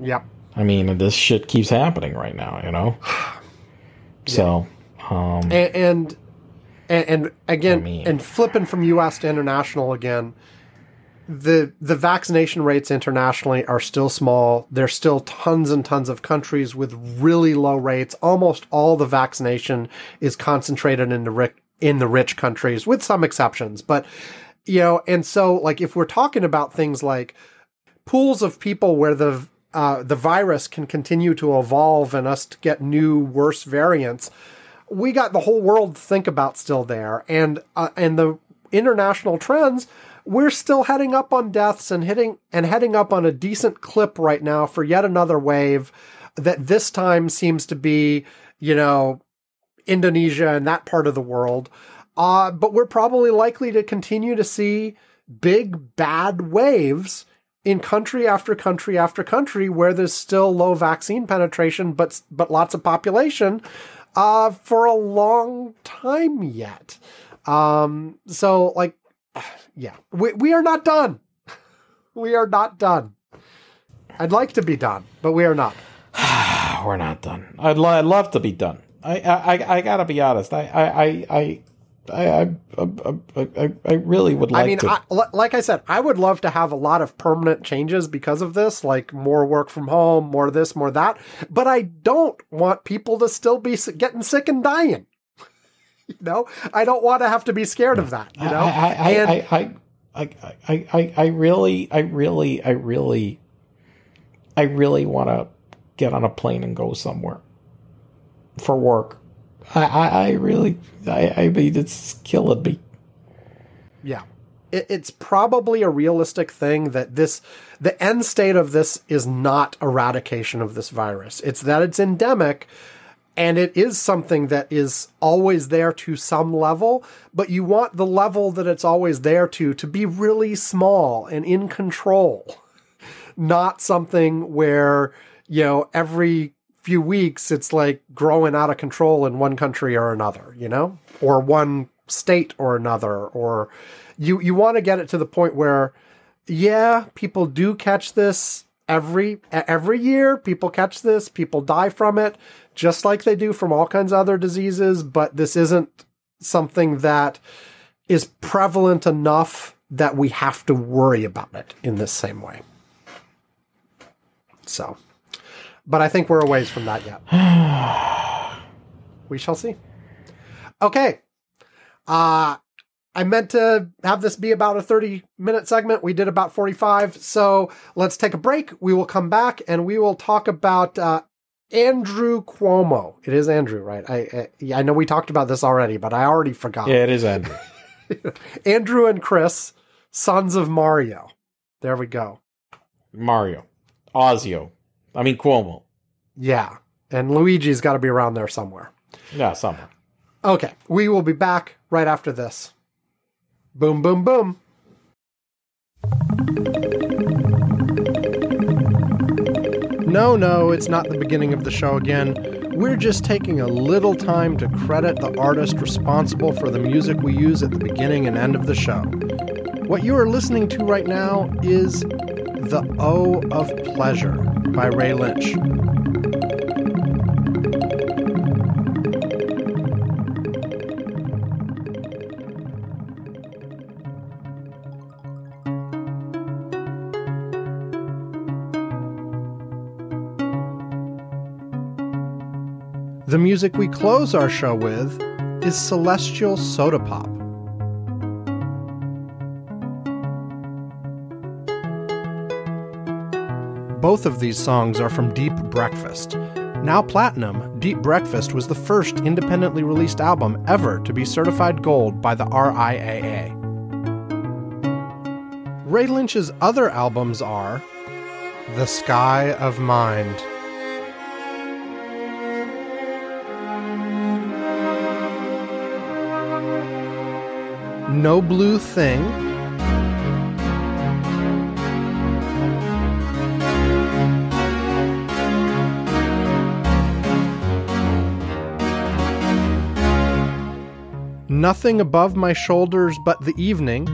Yep. I mean, this shit keeps happening right now, you know? [sighs] So, um, and and and, again I mean- and flipping from US to international again the the vaccination rates internationally are still small. There's still tons and tons of countries with really low rates. Almost all the vaccination is concentrated in the rich, in the rich countries, with some exceptions. But you know, and so like if we're talking about things like pools of people where the uh, the virus can continue to evolve and us to get new worse variants, we got the whole world to think about still there, and uh, and the international trends we're still heading up on deaths and hitting and heading up on a decent clip right now for yet another wave that this time seems to be, you know, Indonesia and that part of the world. Uh, but we're probably likely to continue to see big bad waves in country after country after country where there's still low vaccine penetration, but but lots of population uh, for a long time yet. Um, so like [sighs] yeah, we, we are not done. [laughs] We are not done. I'd like to be done, but we are not. [sighs] We're not done. I'd, lo- I'd love to be done. I, I, I gotta be honest. I, I, I, I, I, I, I really would like I mean, to. I, like I said, I would love to have a lot of permanent changes because of this, like more work from home, more this, more that. But I don't want people to still be getting sick and dying. [laughs] you know, I don't want to have to be scared of that. You know, I, I, and I, I, I, I, I, I really, I really, I really, I really want to get on a plane and go somewhere for work. I, I, I really, I, I mean, it's killing me. Yeah. It, it's probably a realistic thing that this, the end state of this is not eradication of this virus. It's that it's endemic and it is something that is always there to some level, but you want the level that it's always there to to be really small and in control. Not something where, you know, every few weeks it's like growing out of control in one country or another, you know? Or one state or another or you you want to get it to the point where yeah, people do catch this every every year people catch this, people die from it just like they do from all kinds of other diseases, but this isn't something that is prevalent enough that we have to worry about it in the same way. So, but I think we're a ways from that yet. [sighs] we shall see. Okay. Uh, I meant to have this be about a 30 minute segment. We did about 45. So let's take a break. We will come back and we will talk about uh, Andrew Cuomo. It is Andrew, right? I, I I know we talked about this already, but I already forgot. Yeah, it is Andrew. [laughs] Andrew and Chris, sons of Mario. There we go. Mario, Ozio. I mean Cuomo. Yeah, and Luigi's got to be around there somewhere. Yeah, somewhere. Okay, we will be back right after this. Boom, boom, boom. No, no, it's not the beginning of the show again. We're just taking a little time to credit the artist responsible for the music we use at the beginning and end of the show. What you are listening to right now is The O of Pleasure by Ray Lynch. The music we close our show with is Celestial Soda Pop. Both of these songs are from Deep Breakfast. Now platinum, Deep Breakfast was the first independently released album ever to be certified gold by the RIAA. Ray Lynch's other albums are The Sky of Mind. No Blue Thing. nothing above my shoulders but the evening.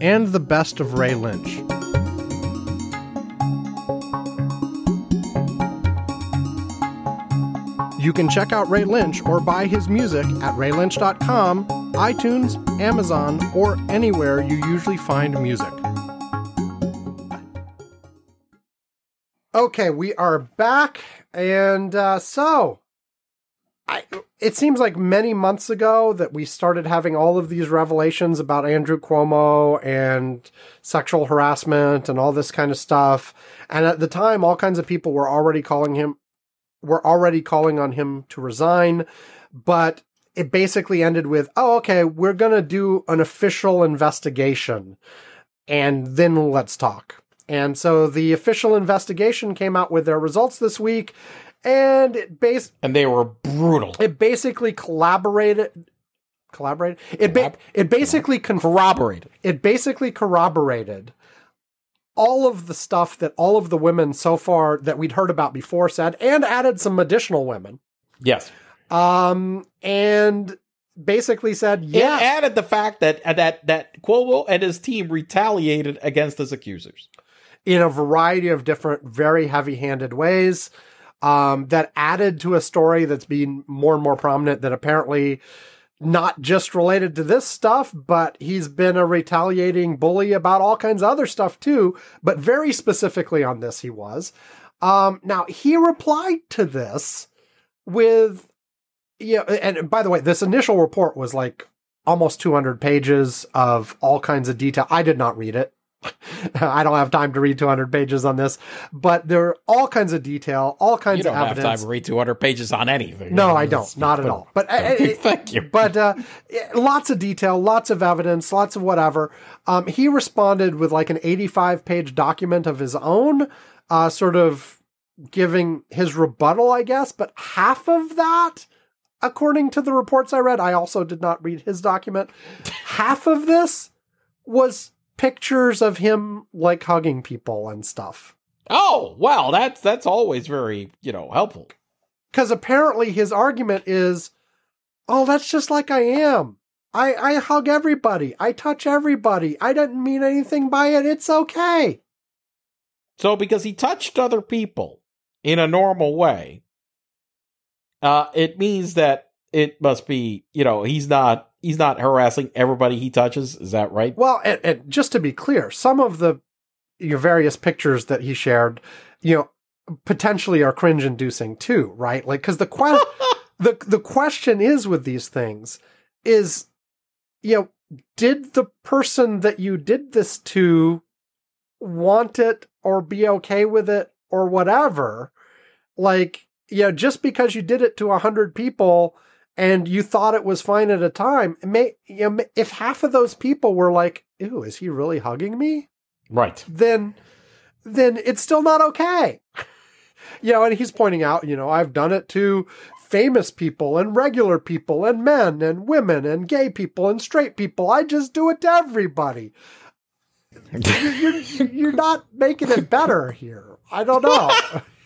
And the best of Ray Lynch. You can check out Ray Lynch or buy his music at raylynch.com iTunes, Amazon, or anywhere you usually find music. Okay, we are back, and uh, so I, it seems like many months ago that we started having all of these revelations about Andrew Cuomo and sexual harassment and all this kind of stuff. And at the time, all kinds of people were already calling him, were already calling on him to resign. But it basically ended with, oh, okay, we're going to do an official investigation and then let's talk. And so the official investigation came out with their results this week and it base and they were brutal. it basically collaborated collaborated it ba- it basically con- Corroborated. it basically corroborated all of the stuff that all of the women so far that we'd heard about before said and added some additional women Yes. Um and basically said yeah It added the fact that uh, that that Cuomo and his team retaliated against his accusers. in a variety of different very heavy-handed ways um, that added to a story that's been more and more prominent that apparently not just related to this stuff, but he's been a retaliating bully about all kinds of other stuff too, but very specifically on this he was. Um, now he replied to this with, yeah, and by the way, this initial report was like almost 200 pages of all kinds of detail. I did not read it. [laughs] I don't have time to read 200 pages on this, but there are all kinds of detail, all kinds of evidence. You don't have time to read 200 pages on anything. No, I don't. Not at all. But Okay, [laughs] uh, thank you. But uh, lots of detail, lots of evidence, lots of whatever. Um, he responded with like an 85 page document of his own, uh, sort of giving his rebuttal, I guess. But half of that, according to the reports I read, I also did not read his document. half of this was pictures of him like hugging people and stuff. Oh, well, that's that's always very, you know, helpful. because apparently his argument is, "Oh, that's just like I am. I I hug everybody. I touch everybody. I didn't mean anything by it. It's okay." So because he touched other people in a normal way, uh, it means that it must be, you know, he's not he's not harassing everybody he touches. Is that right? Well, and, and just to be clear, some of the your various pictures that he shared, you know, potentially are cringe-inducing too, right? Like, because the [laughs] the the question is with these things is, you know, did the person that you did this to want it or be okay with it or whatever? Like, you know, just because you did it to a hundred people and you thought it was fine at a time, may you know, if half of those people were like, "Ew, is he really hugging me?" Right. then then it's still not okay. [laughs] you know, and he's pointing out, you know, I've done it to famous people and regular people and men and women and gay people and straight people. I just do it to everybody. [laughs] You're, you're, you're not making it better here. I don't know. [laughs]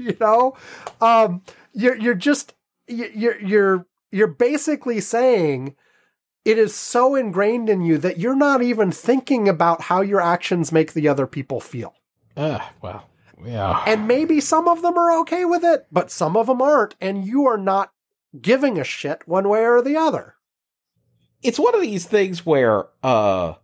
[laughs] you know, um, you're you're just you're you're you're basically saying it is so ingrained in you that you're not even thinking about how your actions make the other people feel. Uh, well, yeah. And maybe some of them are okay with it, but some of them aren't, and you are not giving a shit one way or the other. it's one of these things where uh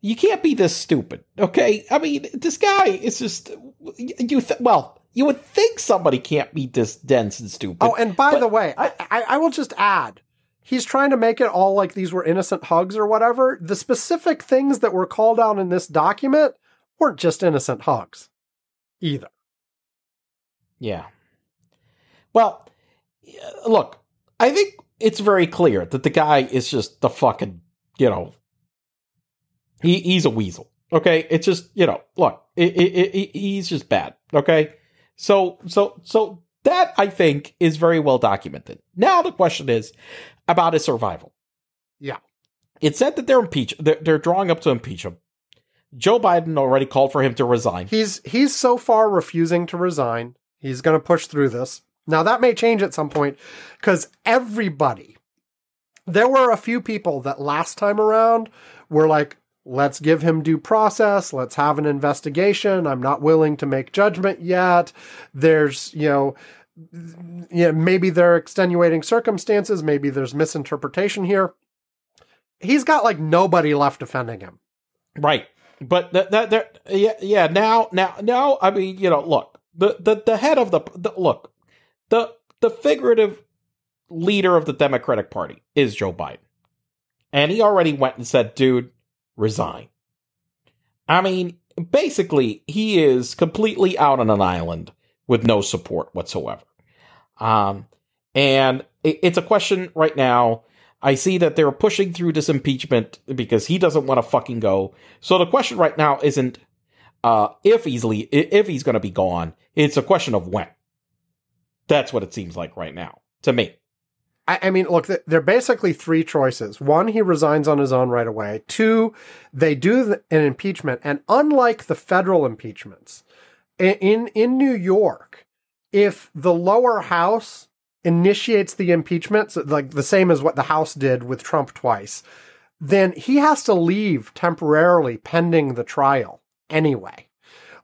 you can't be this stupid okay i mean this guy is just you th- well you would think somebody can't be this dense and stupid Oh, and by but- the way, I, I, I will just add, he's trying to make it all like these were innocent hugs or whatever. The specific things that were called out in this document weren't just innocent hugs either. yeah well look i think it's very clear that the guy is just the fucking you know he he's a weasel okay it's just you know look it, it, it, he's just bad okay so so so that i think is very well documented now the question is about his survival Yeah. it said that they're impeach they're, they're drawing up to impeach him joe biden already called for him to resign He's he's so far refusing to resign. He's going to push through this. Now that may change at some point cuz everybody there were a few people that last time around were like let's give him due process, let's have an investigation. I'm not willing to make judgment yet. There's, you know, know, maybe there are extenuating circumstances, maybe there's misinterpretation here. He's got like nobody left defending him. Right. But that that that yeah yeah now now now I mean you know look the the the head of the, the look the the figurative leader of the Democratic Party is Joe Biden, and he already went and said, "Dude, resign." I mean, basically, he is completely out on an island with no support whatsoever. Um, and it's a question right now. I see that they're pushing through this impeachment because he doesn't want to fucking go. So the question right now isn't uh, if he's le- if he's going to be gone. It's a question of when. That's what it seems like right now to me. I, mean, look, th- there are basically three choices. One, he resigns on his own right away. Two, they do an impeachment, and unlike the federal impeachments in, in in New York, if the lower house initiates the impeachment, so like the same as what the House did with Trump twice, then he has to leave temporarily pending the trial anyway.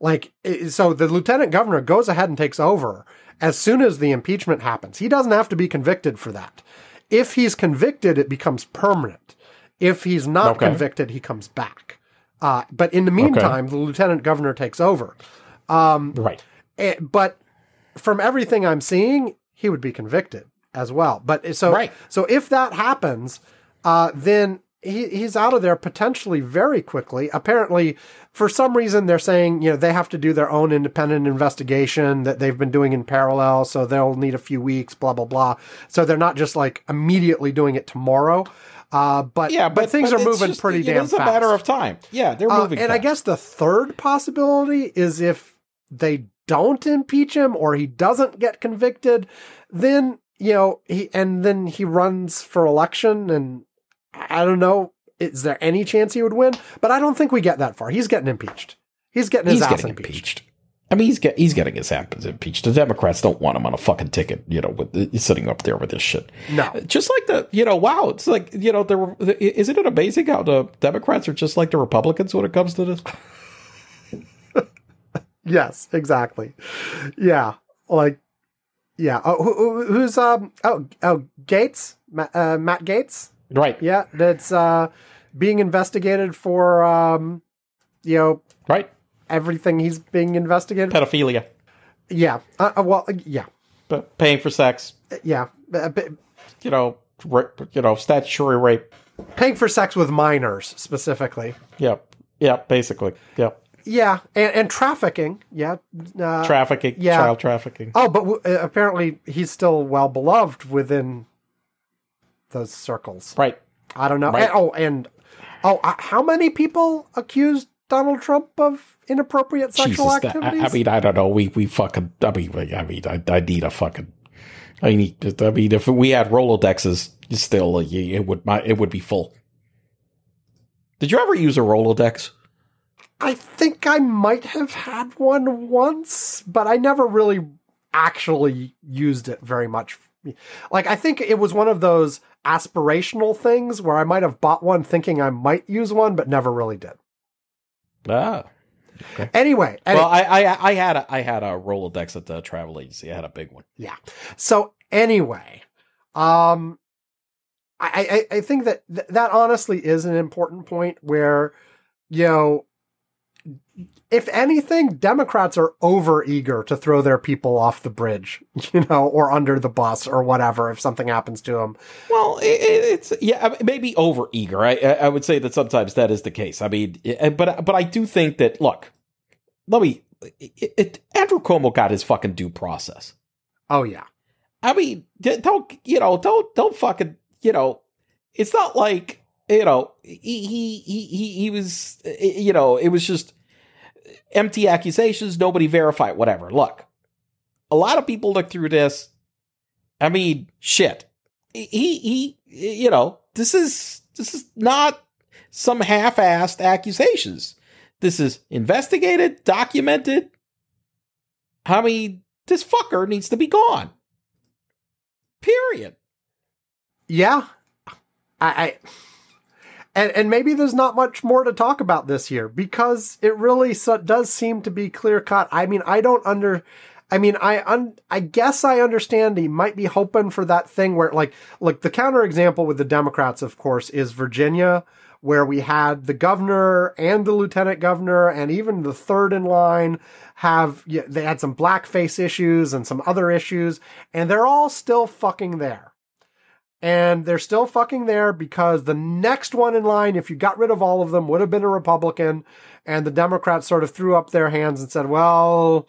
Like, so the lieutenant governor goes ahead and takes over as soon as the impeachment happens. He doesn't have to be convicted for that. If he's convicted, it becomes permanent. If he's not Okay. convicted, he comes back. Uh, but in the meantime, the lieutenant governor takes over. Right. Eh, but from everything I'm seeing, he would be convicted as well. But so Right. so if that happens, uh, then he, he's out of there potentially very quickly. Apparently, for some reason, they're saying you know they have to do their own independent investigation that they've been doing in parallel, so they'll need a few weeks. Blah blah blah. So they're not just like immediately doing it tomorrow. Uh, but Yeah, but, things are moving just- pretty it damn is a fast. matter of time. Yeah, they're Uh, moving. and I guess the third possibility is if they don't impeach him or he doesn't get convicted, then you know he and then he runs for election, and I don't know. Is there any chance he would win? But I don't think we get that far. He's getting impeached. He's getting his he's ass getting impeached. impeached. I mean, he's get, he's getting his ass impeached. The Democrats don't want him on a fucking ticket, you know, with sitting up there with this shit. No. just like the, you know, wow, it's like you know, the, the isn't it amazing how the Democrats are just like the Republicans when it comes to this? [laughs] Yes, exactly. Yeah, like yeah. Oh, who, who- who's um? Oh, oh, Gates, uh, Matt Gaetz. Right, Yeah, that's uh, being investigated for um, you know, right, everything he's being investigated. pedophilia, Yeah. Uh, uh, well, uh, yeah, but paying for sex, yeah. Uh, you know, ra- you know, statutory rape. paying for sex with minors specifically. Yep. Yep. basically, yeah, Yeah, and, and trafficking. Yeah. Uh, trafficking, yeah. child trafficking. oh, but w- apparently he's still well beloved within those circles. Right. I don't know. Right. And- oh, and oh, uh, how many people accused Donald Trump of inappropriate sexual Jesus, that- activities? I, I mean, I don't know. We we fucking. I mean, I mean, I, I need a fucking. I need. I mean, if we had Rolodexes, still, it would my it would be full. Did you ever use a Rolodex? I think I might have had one once, but I never really actually used it very much. Like, I think it was one of those aspirational things where I might have bought one thinking I might use one, but never really did. Ah. Anyway, any- Well, I, I I had a I had a Rolodex at the travel agency. I had a big one. yeah. So anyway, um, I, I, I think that th- that honestly is an important point where, you know, if anything, Democrats are over eager to throw their people off the bridge, [laughs] you know, or under the bus or whatever if something happens to them. Well, it, it- it's yeah, maybe over eager. I I would say that sometimes that is the case. I mean, but but I do think that look, let me. It, it, Andrew Cuomo got his fucking due process. Oh yeah, I mean, don't you know? Don't don't fucking you know? It's not like you know he he he, he was you know it was just empty accusations. Nobody verified whatever. Look, a lot of people look through this. I mean, shit. He he you know this is this is not some half-assed accusations. This is investigated, documented. I mean, this fucker needs to be gone. Period. yeah. I, I and and maybe there's not much more to talk about this year because it really so, does seem to be clear cut. I mean, I don't under. I mean, I un- I guess I understand he might be hoping for that thing where like like the counterexample with the Democrats, of course, is Virginia, where we had the governor and the lieutenant governor and even the third in line have they had some blackface issues and some other issues, and they're all still fucking there. And they're still fucking there because the next one in line, if you got rid of all of them, would have been a Republican. And the Democrats sort of threw up their hands and said, well,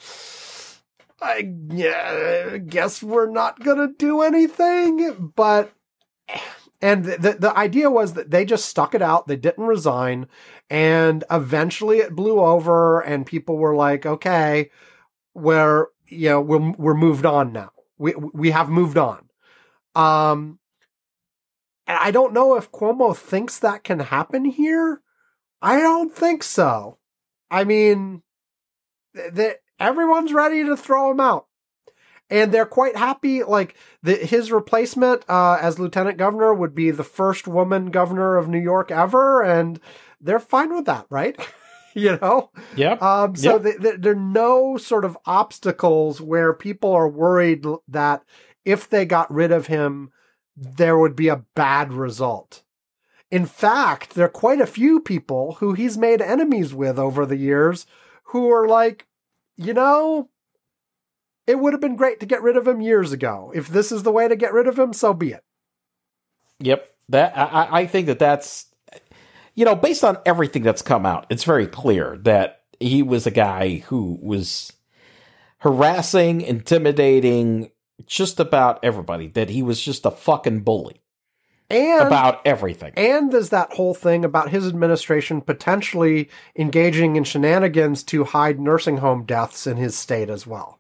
I yeah, guess we're not going to do anything. But, and the, the idea was that they just stuck it out. They didn't resign. And eventually it blew over and people were like, okay, we're, you know, we're, we're moved on now. We, we have moved on. Um, and I don't know if Cuomo thinks that can happen here. I don't think so. I mean, that everyone's ready to throw him out. And they're quite happy. Like the, his replacement uh, as lieutenant governor would be the first woman governor of New York ever, and they're fine with that, right? [laughs] you know. Yep. Um, so Yep. th- th- there are no sort of obstacles where people are worried that if they got rid of him, there would be a bad result. In fact, there are quite a few people who he's made enemies with over the years who are like, you know, it would have been great to get rid of him years ago. If this is the way to get rid of him, so be it. Yep. That I, I- think that that's you know based on everything that's come out, it's very clear that he was a guy who was harassing, intimidating just about everybody. That he was just a fucking bully And about everything. And there's that whole thing about his administration potentially engaging in shenanigans to hide nursing home deaths in his state as well.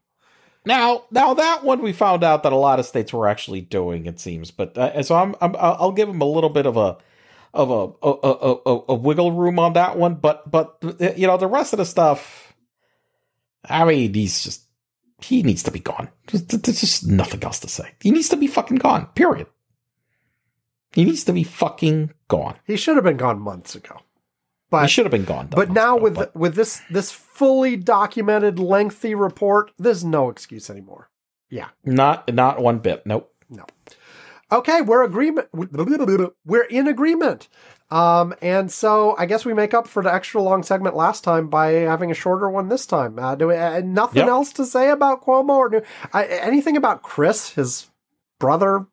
Now, now that one we found out that a lot of states were actually doing. It seems, but uh, so I'm, I'm I'll give him a little bit of a of a a, a, a a wiggle room on that one. But but uh, you know the rest of the stuff. I mean, he's just he needs to be gone. There's just nothing else to say. He needs to be fucking gone. Period. He needs to be fucking gone. He should have been gone months ago. he But should have been gone. but now ago, with but- with this this fully documented lengthy report, there's no excuse anymore. Yeah. not not one bit. Nope. No. Okay, we're agreement. We're in agreement. Um, and so I guess we make up for the extra long segment last time by having a shorter one this time. Uh, do we, uh, nothing Yep. else to say about Cuomo or do, uh, anything about Chris, his brother,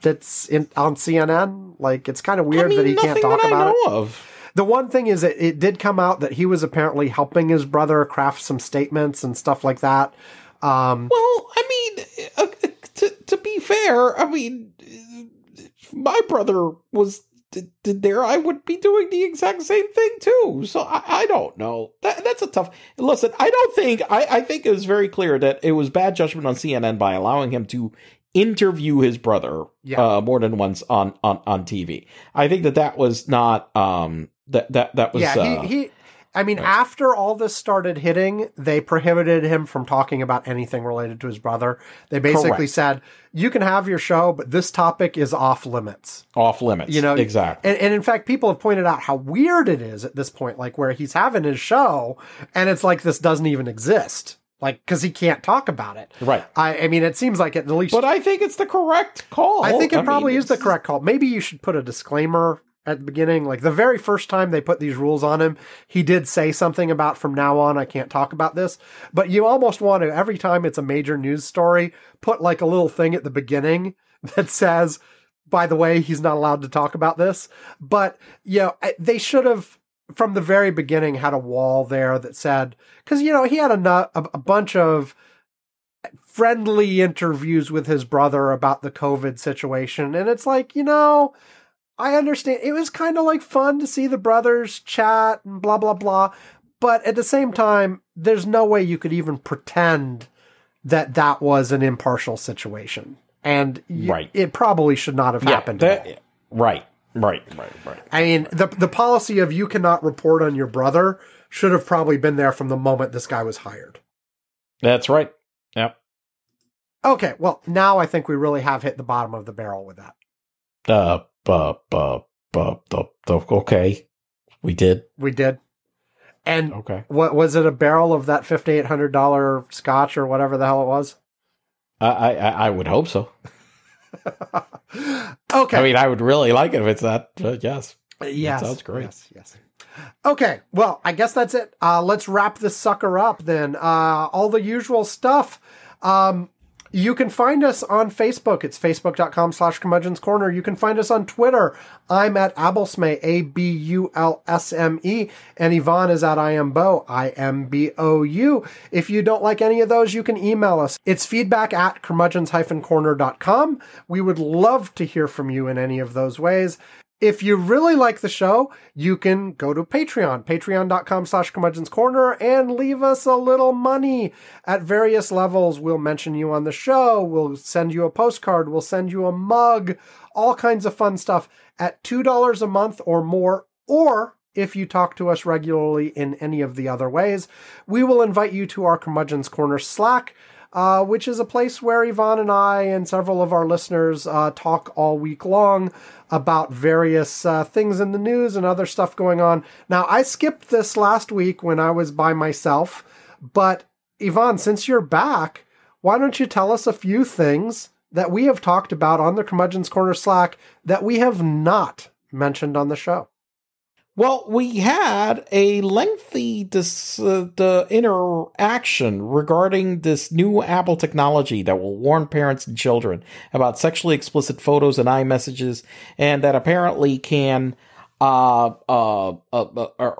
that's in on CNN? Like it's kind of weird I mean, that he can't talk about I it. of. The one thing is that it did come out that he was apparently helping his brother craft some statements and stuff like that. Um, Well, I mean, uh, uh, to to be fair, I mean, uh, my brother was did there, I would be doing the exact same thing too. So I, I don't know. That that's a tough. Listen, I don't think I I think it was very clear that it was bad judgment on CNN by allowing him to interview his brother Yeah. uh, more than once on on on TV. I think that that was not um that that that was yeah, uh, he, he I mean, right. after all this started hitting, they prohibited him from talking about anything related to his brother. They basically Correct. said, "You can have your show, but this topic is off limits." off limits. You know, exactly. And, and in fact, people have pointed out how weird it is at this point, like where he's having his show, and it's like this doesn't even exist, like because he can't talk about it. Right. I, I mean, it seems like at least But I think it's the correct call. I think it probably mean, is the correct call. Maybe you should put a disclaimer at the beginning. Like the very first time they put these rules on him, he did say something about from now on I can't talk about this. But you almost want to every time it's a major news story, put like a little thing at the beginning [laughs] that says, by the way, he's not allowed to talk about this. But you know, they should have from the very beginning had a wall there that said because you know he had a, a bunch of friendly interviews with his brother about the COVID situation. And it's like, you know, I understand it was kind of like fun to see the brothers chat and blah, blah, blah. But at the same time, there's no way you could even pretend that that was an impartial situation. And Right. it probably should not have Yeah, happened. at that, right, right, right, right. I mean, the the policy of you cannot report on your brother should have probably been there from the moment this guy was hired. That's right. Yep. Okay, well, now I think we really have hit the bottom of the barrel with that. Uh, uh, uh, uh, uh, uh, okay. We did. We did. And Okay. what was it? A barrel of that fifty eight hundred dollar scotch or whatever the hell it was. I, I I would hope so. [laughs] okay. I mean, I would really like it if it's that. But yes. yes, sounds great. Yes, yes. Okay, well, I guess that's it. Uh, let's wrap this sucker up then. Uh, all the usual stuff. Um, you can find us on Facebook. It's facebook.com slash curmudgeon's corner. You can find us on Twitter. I'm at Abulsme, A-B-U-L-S-M-E, and Ivan is at I am Bo, I-M-B-O-U. If you don't like any of those, you can email us. It's feedback at curmudgeons-corner.com. We would love to hear from you in any of those ways. If you really like the show, you can go to Patreon, patreon.com slash curmudgeon's corner, and leave us a little money at various levels. We'll mention you on the show. We'll send you a postcard. We'll send you a mug, all kinds of fun stuff at $2 a month or more, or if you talk to us regularly in any of the other ways, we will invite you to our Curmudgeon's Corner Slack, uh, which is a place where Ivan and I and several of our listeners uh, talk all week long about various uh, things in the news and other stuff going on. Now, I skipped this last week when I was by myself, but Ivan, since you're back, why don't you tell us a few things that we have talked about on the Curmudgeon's Corner Slack that we have not mentioned on the show? Well, we had a lengthy dis, uh, the interaction regarding this new Apple technology that will warn parents and children about sexually explicit photos and iMessages, and that apparently can uh, uh, uh, uh,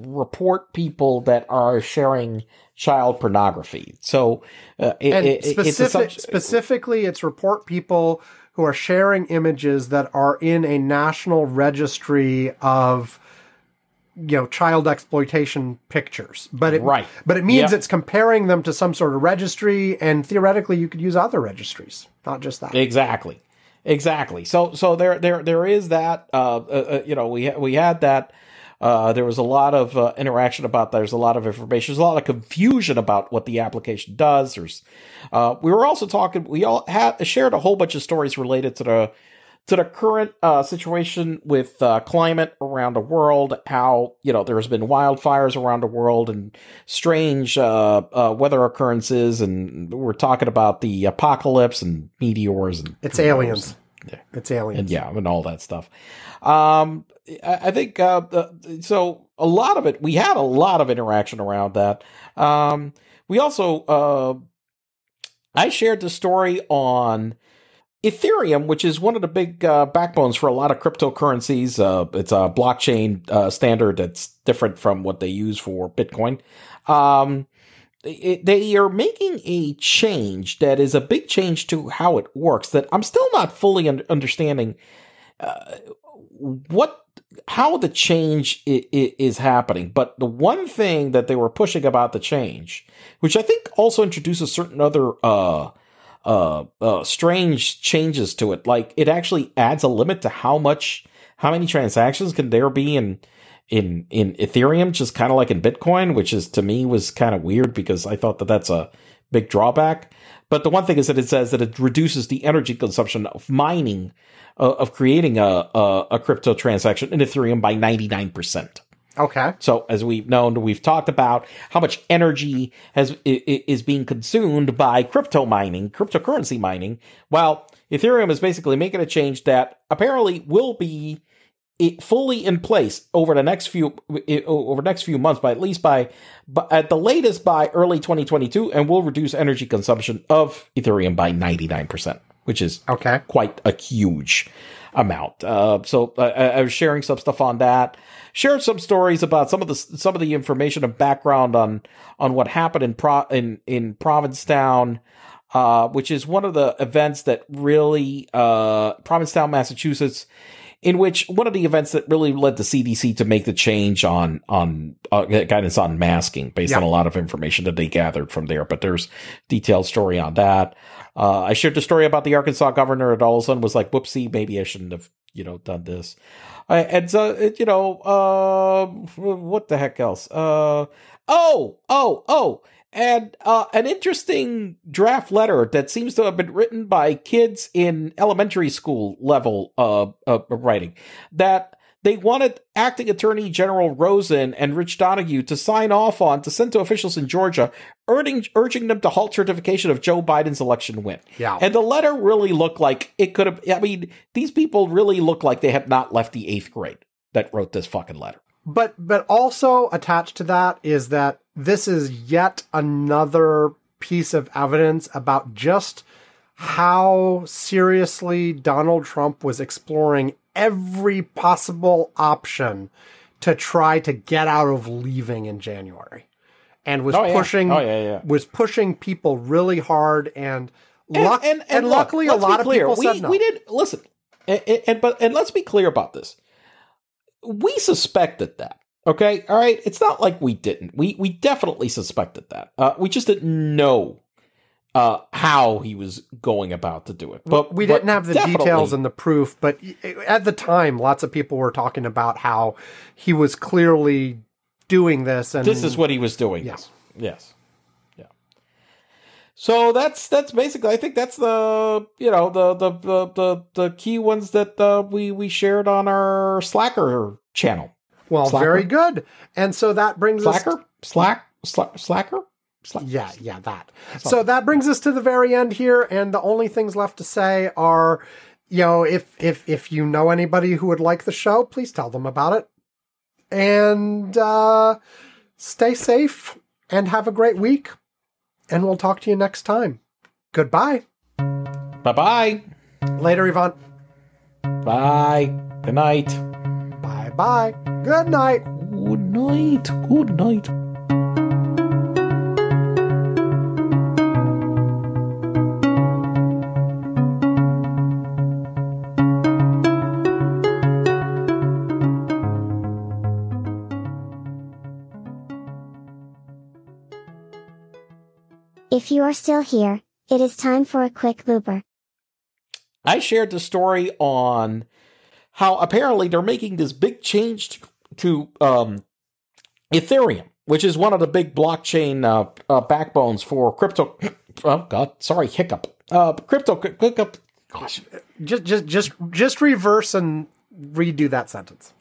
report people that are sharing child pornography. So, uh, it, and it- it's specific, subj- specifically, it's report people who are sharing images that are in a national registry of you know child exploitation pictures but it Right. but it means Yep. it's comparing them to some sort of registry and theoretically you could use other registries not just that Exactly, exactly. So so there there there is that. Uh, uh, uh, you know, we we had that. Uh, there was a lot of uh, interaction about. There's a lot of information. There's a lot of confusion about what the application does. There's. Uh, we were also talking. We all had shared a whole bunch of stories related to the to the current uh, situation with uh, climate around the world, how you know there's been wildfires around the world and strange uh, uh, weather occurrences, and we're talking about the apocalypse and meteors and it's aliens Yeah. it's aliens and yeah, and all that stuff. Um, I, I think uh, the, so. A lot of it, we had a lot of interaction around that. Um, we also, uh, I shared the story on Ethereum, which is one of the big uh, backbones for a lot of cryptocurrencies. Uh, it's a blockchain uh, standard that's different from what they use for Bitcoin. Um, it, they are making a change that is a big change to how it works that I'm still not fully un- understanding uh, what how the change i- i- is happening. But the one thing that they were pushing about the change, which I think also introduces certain other uh, uh, strange changes to it, like it actually adds a limit to how much, how many transactions can there be in in in Ethereum, just kind of like in Bitcoin, which is to me was kind of weird because I thought that that's a big drawback. But the one thing is that it says that it reduces the energy consumption of mining, uh, of creating a, a a crypto transaction in Ethereum by ninety nine percent. Okay So, as we've known, we've talked about how much energy has is being consumed by crypto mining, cryptocurrency mining. Well, Ethereum is basically making a change that apparently will be fully in place over the next few over the next few months, by at least by, but at the latest by early 2022, and will reduce energy consumption of Ethereum by 99 percent, which is okay quite a huge amount. Uh, so I, I was sharing some stuff on that. Shared some stories about some of the some of the information and background on on what happened in Pro, in in Provincetown, uh, which is one of the events that really uh, Provincetown, Massachusetts. In which one of the events that really led the CDC to make the change on on uh, guidance on masking, based Yeah. on a lot of information that they gathered from there. But there's detailed story on that. Uh, I shared a story about the Arkansas governor that all of a sudden was like, whoopsie, maybe I shouldn't have, you know, done this. I, and so, it, you know, uh, what the heck else? Uh, oh, oh, oh. And uh, an interesting draft letter that seems to have been written by kids in elementary school level uh, uh, writing that they wanted acting attorney general rosen and rich donoghue to sign off on to send to officials in georgia urging, urging them to halt certification of joe biden's election win Yeah. and the letter really looked like it could have i mean these people really look like they have not left the eighth grade that wrote this fucking letter But but also attached to that is that this is yet another piece of evidence about just how seriously Donald Trump was exploring every possible option to try to get out of leaving in January. And was Oh, yeah. pushing Oh, yeah, yeah. was pushing people really hard and And, luck, and, and, look, luckily a lot of clear. people we, said no. We did listen, and, and- and but and let's be clear about this. We suspected that. Okay, all right. It's not like we didn't. We we definitely suspected that. Uh, we just didn't know uh, how he was going about to do it. But we didn't have the details and the proof, but at the time, lots of people were talking about how he was clearly doing this, and this is what he was doing. Yes. Yes. Yeah. So that's that's basically. I think that's the you know the the the the, the key ones that uh, we we shared on our Slacker channel. well, Slacker? very good. And so that brings us. Slacker, Slack, Slacker. Yeah, yeah, that. So that brings us to the very end here, and the only things left to say are, you know, if if if you know anybody who would like the show, please tell them about it, and uh, stay safe and have a great week, and we'll talk to you next time. Goodbye. Bye bye. Later, Ivan. Bye. Good night. Bye bye. Good night. Good night. Good night. If you are still here, it is time for a quick blooper. I shared the story on how apparently they're making this big change to, to um, Ethereum, which is one of the big blockchain uh, uh, backbones for crypto. [coughs] Oh God, sorry, hiccup. Uh, crypto hiccup. Gosh, Just just just just reverse and redo that sentence.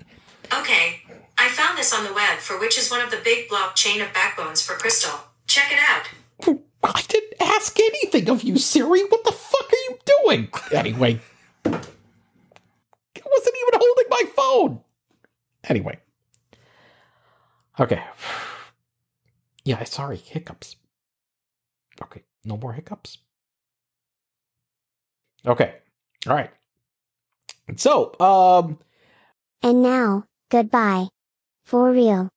Okay, I found this on the web for which is one of the big blockchain of backbones for Crystal. Check it out. [laughs] I didn't ask anything of you, Siri. What the fuck are you doing? Anyway, I wasn't even holding my phone. Anyway, okay. [sighs] Yeah, sorry, hiccups. Okay, no more hiccups. Okay, all right. So, um, And now, goodbye. For real.